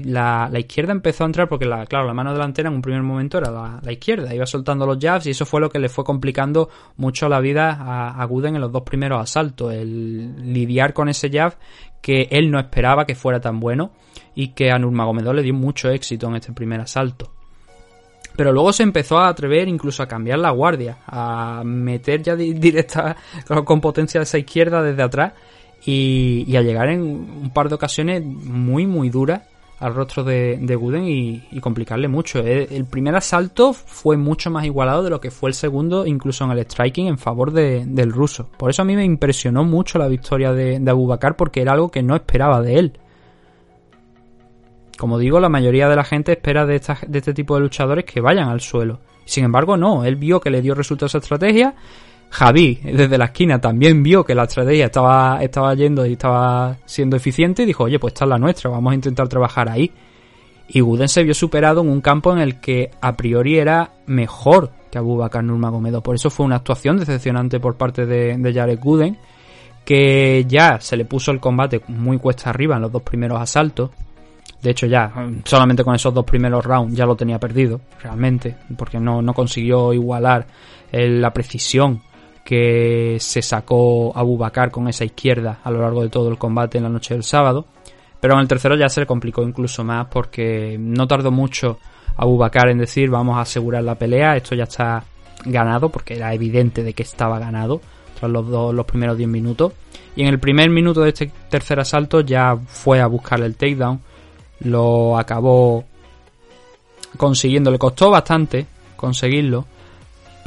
la, izquierda empezó a entrar porque, la, claro, la mano delantera en un primer momento era la, izquierda. Iba soltando los jabs y eso fue lo que le fue complicando mucho la vida a, a Guden en los dos primeros asaltos. El lidiar con ese jab que él no esperaba que fuera tan bueno y que a Nurmagomedov le dio mucho éxito en este primer asalto. Pero luego se empezó a atrever incluso a cambiar la guardia, a meter ya di- directa con potencia de esa izquierda desde atrás y, a llegar en un par de ocasiones muy muy duras al rostro de, de y, complicarle mucho. El, el primer asalto fue mucho más igualado de lo que fue el segundo, incluso en el striking en favor de- del ruso. Por eso a mí me impresionó mucho la victoria de, de Abubakar porque era algo que no esperaba de él. Como digo, la mayoría de la gente espera de, esta- de este tipo de luchadores que vayan al suelo. Sin embargo, no, él vio que le dio resultado esa estrategia. Javi, desde la esquina, también vio que la estrategia estaba, estaba yendo y estaba siendo eficiente y dijo, oye, pues esta es la nuestra, vamos a intentar trabajar ahí. Y Guden se vio superado en un campo en el que a priori era mejor que Abubakar Nurmagomedov. Por eso fue una actuación decepcionante por parte de, de Jared Guden, que ya se le puso el combate muy cuesta arriba en los dos primeros asaltos. De hecho, ya solamente con esos dos primeros rounds ya lo tenía perdido, realmente, porque no, no consiguió igualar la precisión que se sacó a Bakar con esa izquierda a lo largo de todo el combate en la noche del sábado. Pero en el tercero ya se le complicó incluso más porque no tardó mucho a Bakar en decir vamos a asegurar la pelea, esto ya está ganado porque era evidente de que estaba ganado tras los, dos, los primeros 10 minutos. Y en el primer minuto de este tercer asalto ya fue a buscarle el takedown, lo acabó consiguiendo, le costó bastante conseguirlo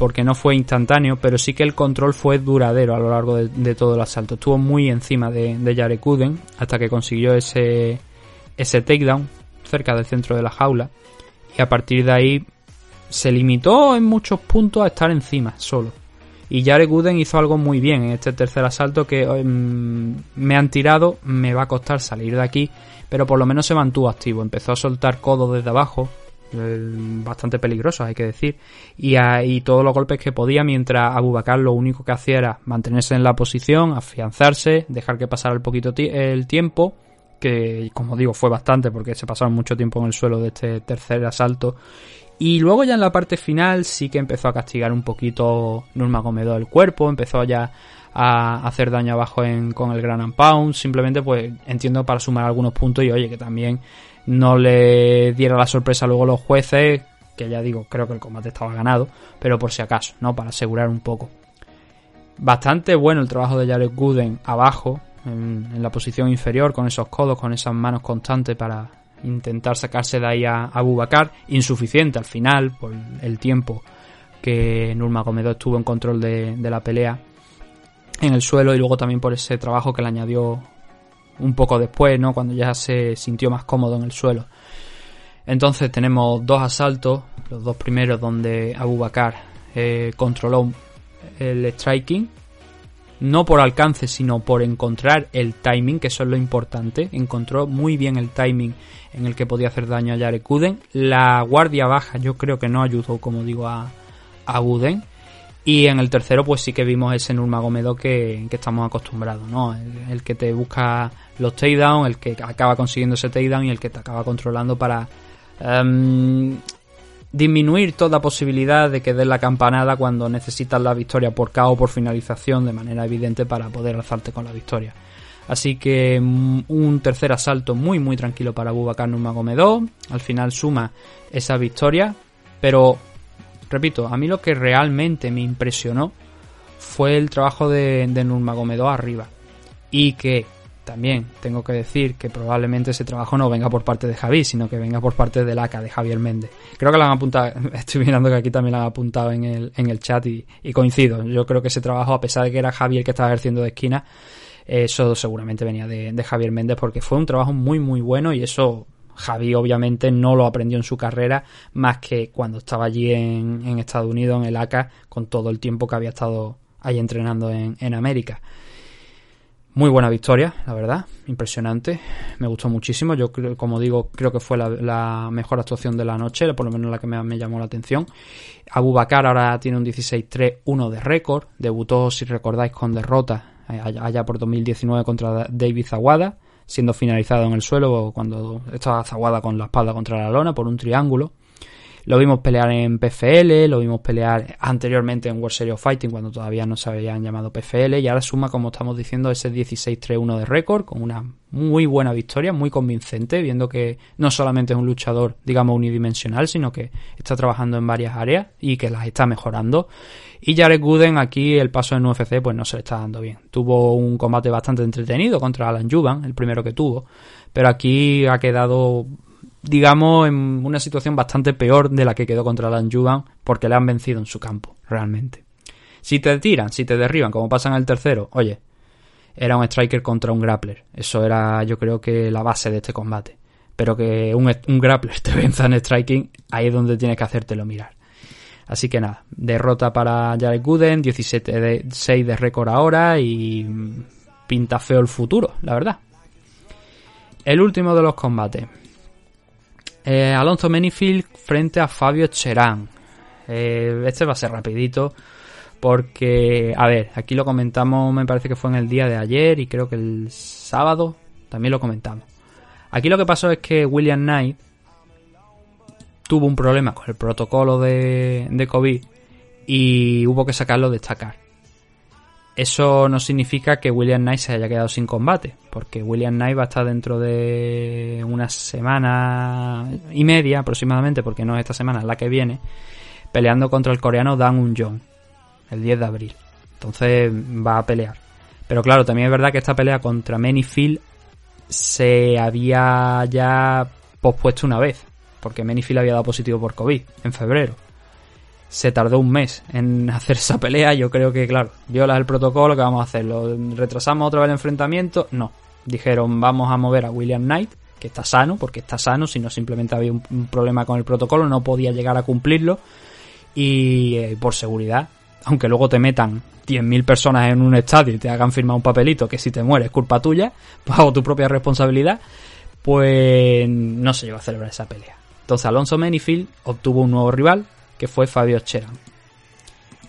porque no fue instantáneo, pero sí que el control fue duradero a lo largo de, todo el asalto. Estuvo muy encima de, de Jared Gooden hasta que consiguió ese, ese takedown cerca del centro de la jaula. Y a partir de ahí se limitó en muchos puntos a estar encima solo. Y Jared Gooden hizo algo muy bien en este tercer asalto que em, me han tirado, me va a costar salir de aquí, pero por lo menos se mantuvo activo. Empezó a soltar codos desde abajo, bastante peligrosos hay que decir, y, a- y todos los golpes que podía, mientras Abubakar lo único que hacía era mantenerse en la posición, afianzarse, dejar que pasara el poquito el tiempo, que como digo fue bastante porque se pasaron mucho tiempo en el suelo de este tercer asalto, Y luego ya en la parte final sí que empezó a castigar un poquito Nurmagomedov el cuerpo, empezó ya a hacer daño abajo en, con el Gran Pound, simplemente pues entiendo para sumar algunos puntos y oye que también no le diera la sorpresa luego los jueces, que ya digo, creo que el combate estaba ganado, pero por si acaso, ¿no? Para asegurar un poco. Bastante bueno el trabajo de Jared Gooden abajo, en, la posición inferior, con esos codos, con esas manos constantes para intentar sacarse de ahí a Abu Bakar. Insuficiente al final, por el tiempo que Nurmagomedov estuvo en control de la pelea en el suelo y luego también por ese trabajo que le añadió un poco después, ¿no? Cuando ya se sintió más cómodo en el suelo. Entonces tenemos dos asaltos, los dos primeros donde Abu Bakar eh, controló el striking, no por alcance, sino por encontrar el timing, que eso es lo importante. Encontró muy bien el timing en el que podía hacer daño a Jared Gooden. La guardia baja yo creo que no ayudó, como digo, a, a. Y en el tercero, pues sí que vimos ese Nurmagomedov que, que estamos acostumbrados, ¿no? El, que te busca los takedowns, el que acaba consiguiendo ese takedown y el que te acaba controlando para em, disminuir toda posibilidad de que des la campanada cuando necesitas la victoria por KO o por finalización de manera evidente para poder alzarte con la victoria. Así que mm, un tercer asalto muy muy tranquilo para Bubakar Nurmagomedov. Al final suma esa victoria, pero repito, a mí lo que realmente me impresionó fue el trabajo de, de Nurmagomedov arriba. Y que también tengo que decir que probablemente ese trabajo no venga por parte de Javi, sino que venga por parte del ACA, de Javier Méndez. Creo que lo han apuntado, estoy mirando que aquí también lo han apuntado en el, en el chat y, coincido. Yo creo que ese trabajo, a pesar de que era Javier que estaba ejerciendo de esquina, eso seguramente venía de, de Javier Méndez porque fue un trabajo muy muy bueno y eso Javi obviamente no lo aprendió en su carrera más que cuando estaba allí en, Estados Unidos, en el ACA, con todo el tiempo que había estado ahí entrenando en, América. Muy buena victoria, la verdad, impresionante, me gustó muchísimo, yo creo, como digo, creo que fue la, la mejor actuación de la noche, por lo menos la que me, me llamó la atención. Abu Bakar ahora tiene un 16-3-1 de récord, debutó, si recordáis, con derrota eh, allá por 2019 contra David Zawada, siendo finalizado en el suelo cuando estaba Zawada con la espalda contra la lona por un triángulo. Lo vimos pelear en PFL, lo vimos pelear anteriormente en World Series of Fighting cuando todavía no se habían llamado PFL y ahora suma, como estamos diciendo, ese 16-3-1 de récord con una muy buena victoria, muy convincente, viendo que no solamente es un luchador, digamos, unidimensional, sino que está trabajando en varias áreas y que las está mejorando. Y Jared Gooden aquí el paso en UFC pues no se le está dando bien. Tuvo un combate bastante entretenido contra Alan Juban, el primero que tuvo, pero aquí ha quedado digamos, en una situación bastante peor de la que quedó contra Alan Juban porque le han vencido en su campo, realmente. Si te tiran, si te derriban, como pasa en el tercero, oye, era un striker contra un grappler. Eso era, yo creo que la base de este combate. Pero que un, un grappler te venza en striking, ahí es donde tienes que hacértelo mirar. Así que nada, derrota para Jared Gooden, 17 de 6 de récord ahora y pinta feo el futuro, la verdad. El último de los combates. Eh, Alonso Menifield frente a Fabio Cherán. Eh, este va a ser rapidito porque, a ver, aquí lo comentamos, me parece que fue en el día de ayer y creo que el sábado también lo comentamos. Aquí lo que pasó es que William Knight tuvo un problema con el protocolo de, COVID y hubo que sacarlo de destacar. Eso no significa que William Knight se haya quedado sin combate, porque William Knight va a estar dentro de una semana y media aproximadamente, porque no es esta semana, es la que viene, peleando contra el coreano Dan Un Jong, el 10 de abril. Entonces va a pelear. Pero claro, también es verdad que esta pelea contra Menifield se había ya pospuesto una vez, porque Menifield había dado positivo por COVID en febrero se tardó un mes en hacer esa pelea. Yo creo que, claro, violas el protocolo, que vamos a hacer? ¿Lo retrasamos otra vez el enfrentamiento? No. Dijeron, vamos a mover a William Knight, que está sano, porque está sano, si no simplemente había un, problema con el protocolo, no podía llegar a cumplirlo. Y eh, por seguridad, aunque luego te metan 10.000 personas en un estadio y te hagan firmar un papelito que si te mueres es culpa tuya, bajo tu propia responsabilidad, pues no se llegó a celebrar esa pelea. Entonces Alonso Menifield obtuvo un nuevo rival, que fue Fabio Cheran.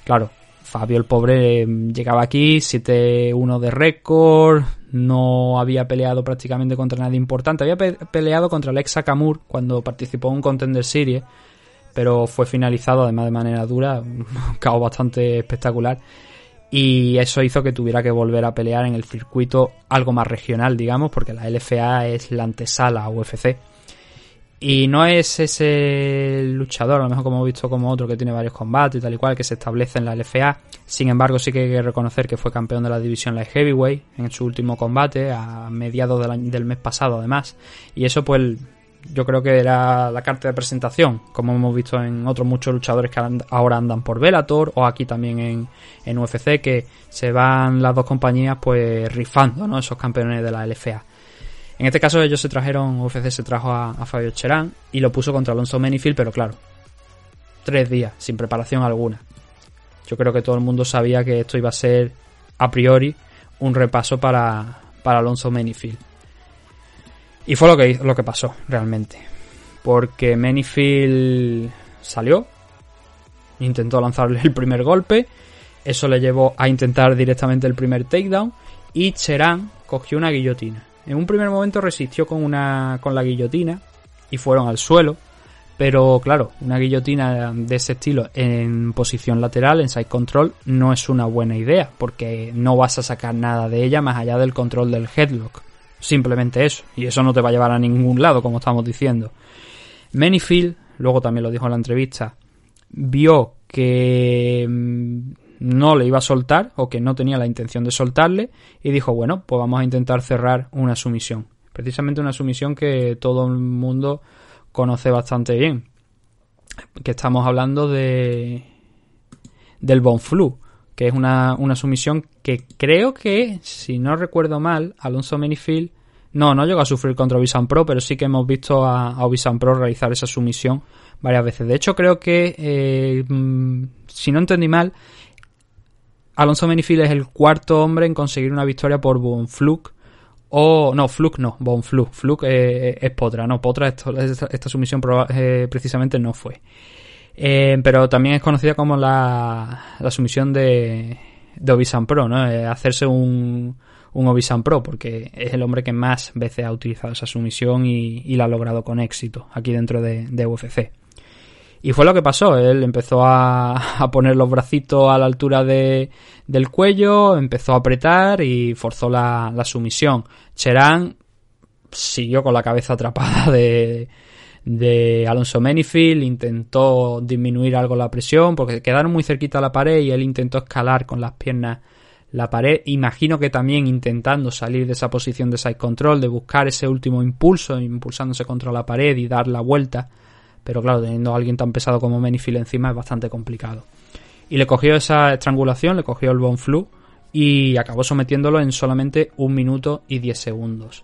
Claro, Fabio el pobre llegaba aquí, 7-1 de récord, no había peleado prácticamente contra nadie importante, había pe peleado contra Alexa Kamur cuando participó en un Contender Series, pero fue finalizado además de manera dura, un caos bastante espectacular. Y eso hizo que tuviera que volver a pelear en el circuito algo más regional, digamos, porque la LFA es la antesala a UFC. Y no es ese luchador, a lo mejor como hemos visto como otro que tiene varios combates y tal y cual, que se establece en la LFA. Sin embargo, sí que hay que reconocer que fue campeón de la división Light Heavyweight en su último combate, a mediados del, año- del mes pasado además. Y eso pues yo creo que era la carta de presentación, como hemos visto en otros muchos luchadores que ahora andan por Bellator o aquí también en, en UFC, que se van las dos compañías pues rifando, ¿no? Esos campeones de la LFA. En este caso ellos se trajeron, UFC se trajo a, Fabio Cherán y lo puso contra Alonso Menifield, pero claro, tres días, sin preparación alguna. Yo creo que todo el mundo sabía que esto iba a ser a priori un repaso para, para Alonso Menifield. Y fue lo que, lo que pasó realmente. Porque Menifield salió, intentó lanzarle el primer golpe, eso le llevó a intentar directamente el primer takedown y Cherán cogió una guillotina. En un primer momento resistió con, una, con la guillotina y fueron al suelo, pero claro, una guillotina de ese estilo en posición lateral, en side control, no es una buena idea, porque no vas a sacar nada de ella más allá del control del headlock. Simplemente eso, y eso no te va a llevar a ningún lado, como estamos diciendo. Manyfield, luego también lo dijo en la entrevista, vio que mm, no le iba a soltar o que no tenía la intención de soltarle y dijo, bueno, pues vamos a intentar cerrar una sumisión. Precisamente una sumisión que todo el mundo conoce bastante bien. Que estamos hablando de del Bonflu, que es una, una sumisión que creo que, si no recuerdo mal, Alonso Menifield no, no llegó a sufrir contra Obisan Pro, pero sí que hemos visto a, a Pro realizar esa sumisión varias veces. De hecho, creo que, eh, mm, si no entendí mal, Alonso Menifield es el cuarto hombre en conseguir una victoria por Bonfluk. O, no, Fluke no, Bonfluk. Fluke eh, es Potra, no, Potra esta, esta sumisión eh, precisamente no fue. Eh, pero también es conocida como la, la sumisión de, de Obisan Pro, ¿no? Eh, hacerse un, un Obisan Pro, porque es el hombre que más veces ha utilizado esa sumisión y, y la ha logrado con éxito aquí dentro de, de UFC. Y fue lo que pasó, él empezó a, a poner los bracitos a la altura de, del cuello, empezó a apretar y forzó la, la sumisión. Cherán siguió con la cabeza atrapada de, de Alonso Menifield, intentó disminuir algo la presión porque quedaron muy cerquita a la pared y él intentó escalar con las piernas la pared. Imagino que también intentando salir de esa posición de side control, de buscar ese último impulso, impulsándose contra la pared y dar la vuelta. Pero claro, teniendo a alguien tan pesado como Menifield encima es bastante complicado. Y le cogió esa estrangulación, le cogió el Von Flu y acabó sometiéndolo en solamente un minuto y 10 segundos.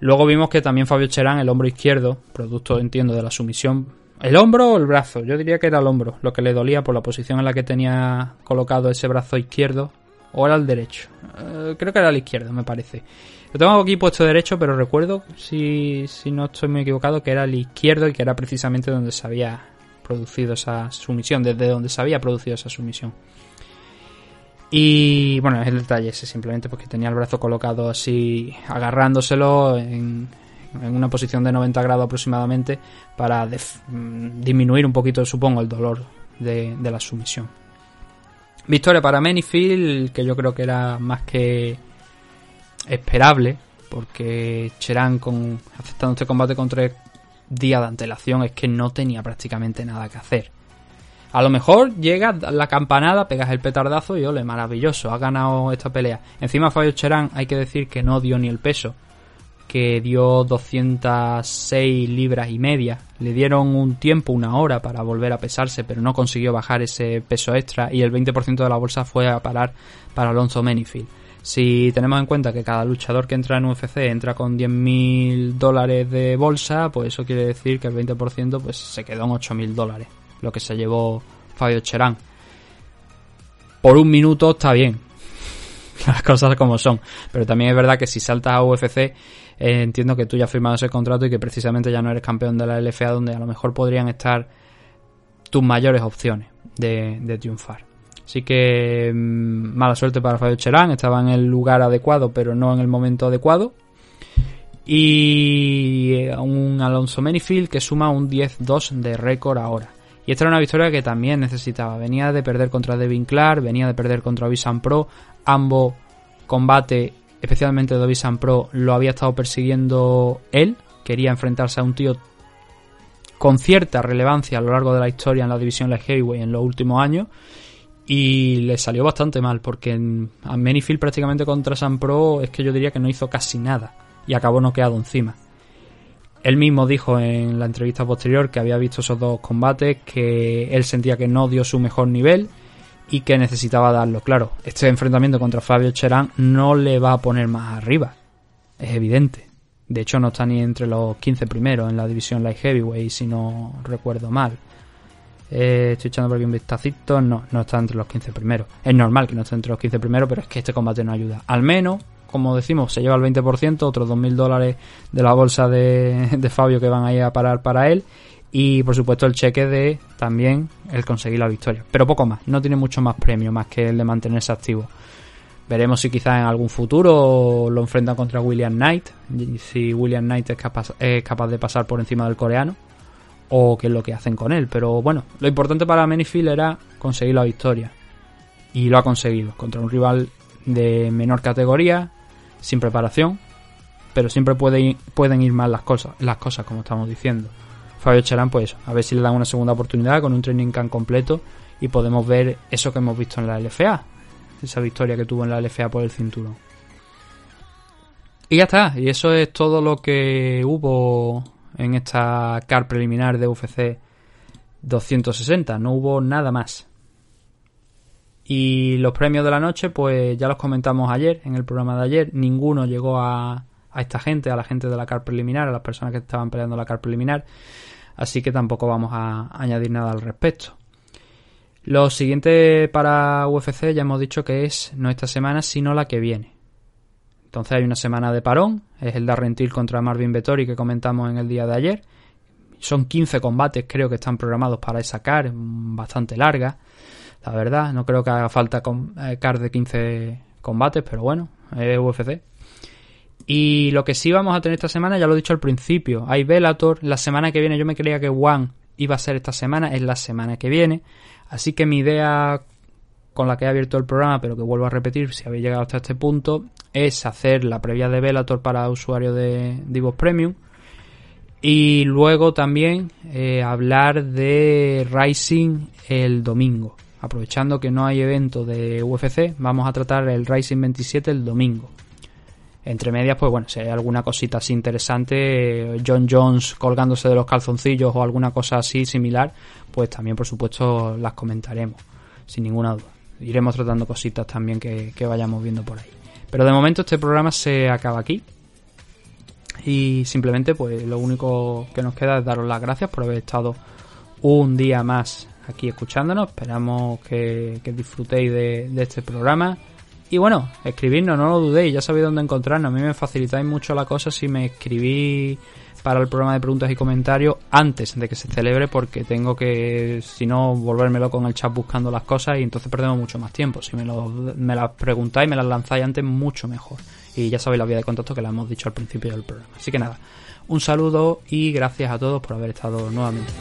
Luego vimos que también Fabio Cherán, el hombro izquierdo, producto, entiendo, de la sumisión. ¿El hombro o el brazo? Yo diría que era el hombro, lo que le dolía por la posición en la que tenía colocado ese brazo izquierdo. ¿O era el derecho? Eh, creo que era el izquierdo, me parece. Lo tengo aquí puesto derecho, pero recuerdo, si, si no estoy muy equivocado, que era el izquierdo y que era precisamente donde se había producido esa sumisión, desde donde se había producido esa sumisión. Y bueno, es el detalle ese, simplemente porque tenía el brazo colocado así, agarrándoselo en, en una posición de 90 grados aproximadamente para mm, disminuir un poquito, supongo, el dolor de, la sumisión. Victoria para Menifield, que yo creo que era más que esperable, porque Cherán con aceptando este combate con tres días de antelación es que no tenía prácticamente nada que hacer. A lo mejor llega la campanada, pegas el petardazo y ole, maravilloso, ha ganado esta pelea. Encima Fabio Cherán hay que decir que no dio ni el peso, que dio 206 libras y media. Le dieron un tiempo, una hora para volver a pesarse, pero no consiguió bajar ese peso extra y el 20% de la bolsa fue a parar para Alonso Menifield. Si tenemos en cuenta que cada luchador que entra en UFC entra con 10.000 dólares de bolsa, pues eso quiere decir que el 20% pues se quedó en 8.000 dólares, lo que se llevó Fabio Cherán. Por un minuto está bien, las cosas como son. Pero también es verdad que si saltas a UFC, eh, entiendo que tú ya has firmado ese contrato y que precisamente ya no eres campeón de la LFA, donde a lo mejor podrían estar tus mayores opciones de, de triunfar. Así que mm, mala suerte para Fabio Cherán, estaba en el lugar adecuado, pero no en el momento adecuado. Y eh, un Alonso Menifield que suma un 10-2 de récord ahora. Y esta era una victoria que también necesitaba. Venía de perder contra Devin Clark, venía de perder contra Obisan Pro. Ambos combates, especialmente de Obisan Pro, lo había estado persiguiendo él. Quería enfrentarse a un tío con cierta relevancia a lo largo de la historia en la división light heavyweight en los últimos años y le salió bastante mal porque en, a Menifield prácticamente contra San Pro es que yo diría que no hizo casi nada y acabó noqueado encima. Él mismo dijo en la entrevista posterior que había visto esos dos combates, que él sentía que no dio su mejor nivel y que necesitaba darlo. Claro, este enfrentamiento contra Fabio Cherán no le va a poner más arriba, es evidente. De hecho, no está ni entre los 15 primeros en la división Light Heavyweight, si no recuerdo mal. Eh, estoy echando por aquí un vistacito. No, no está entre los 15 primeros. Es normal que no esté entre los 15 primeros, pero es que este combate no ayuda. Al menos, como decimos, se lleva el 20%, otros 2.000 dólares de la bolsa de, de Fabio que van a ir a parar para él. Y por supuesto el cheque de también el conseguir la victoria. Pero poco más, no tiene mucho más premio, más que el de mantenerse activo. Veremos si quizás en algún futuro lo enfrentan contra William Knight. Si William Knight es capaz, es capaz de pasar por encima del coreano. O qué es lo que hacen con él. Pero bueno, lo importante para Menifield era conseguir la victoria. Y lo ha conseguido. Contra un rival de menor categoría, sin preparación. Pero siempre puede pueden ir mal las cosas, las cosas, como estamos diciendo. Fabio Cherán, pues a ver si le dan una segunda oportunidad con un training camp completo y podemos ver eso que hemos visto en la LFA, esa victoria que tuvo en la LFA por el cinturón. Y ya está, y eso es todo lo que hubo en esta car preliminar de UFC 260, no hubo nada más. Y los premios de la noche, pues ya los comentamos ayer, en el programa de ayer, ninguno llegó a, a esta gente, a la gente de la car preliminar, a las personas que estaban peleando la car preliminar, así que tampoco vamos a añadir nada al respecto. Lo siguiente para UFC ya hemos dicho que es no esta semana, sino la que viene. Entonces hay una semana de parón, es el Darren Till contra Marvin Vettori que comentamos en el día de ayer. Son 15 combates creo que están programados para esa car, bastante larga, la verdad. No creo que haga falta eh, car de 15 combates, pero bueno, es UFC. Y lo que sí vamos a tener esta semana, ya lo he dicho al principio, hay Bellator. La semana que viene, yo me creía que One iba a ser esta semana, es la semana que viene. Así que mi idea con la que he abierto el programa, pero que vuelvo a repetir si habéis llegado hasta este punto, es hacer la previa de Bellator para usuarios de Divos Premium. Y luego también eh, hablar de Rising el domingo. Aprovechando que no hay evento de UFC, vamos a tratar el Rising 27 el domingo. Entre medias, pues bueno, si hay alguna cosita así interesante, John Jones colgándose de los calzoncillos o alguna cosa así similar, pues también por supuesto las comentaremos, sin ninguna duda. Iremos tratando cositas también que, que vayamos viendo por ahí. Pero de momento este programa se acaba aquí. Y simplemente pues lo único que nos queda es daros las gracias por haber estado un día más aquí escuchándonos. Esperamos que, disfrutéis de, de este programa. Y bueno, escribirnos, no lo dudéis, ya sabéis dónde encontrarnos. A mí me facilitáis mucho la cosa si me escribís para el programa de preguntas y comentarios antes de que se celebre, porque tengo que, si no, volvérmelo con el chat buscando las cosas y entonces perdemos mucho más tiempo. Si me, lo, me las preguntáis, me las lanzáis antes, mucho mejor. Y ya sabéis la vía de contacto que la hemos dicho al principio del programa. Así que nada, un saludo y gracias a todos por haber estado nuevamente.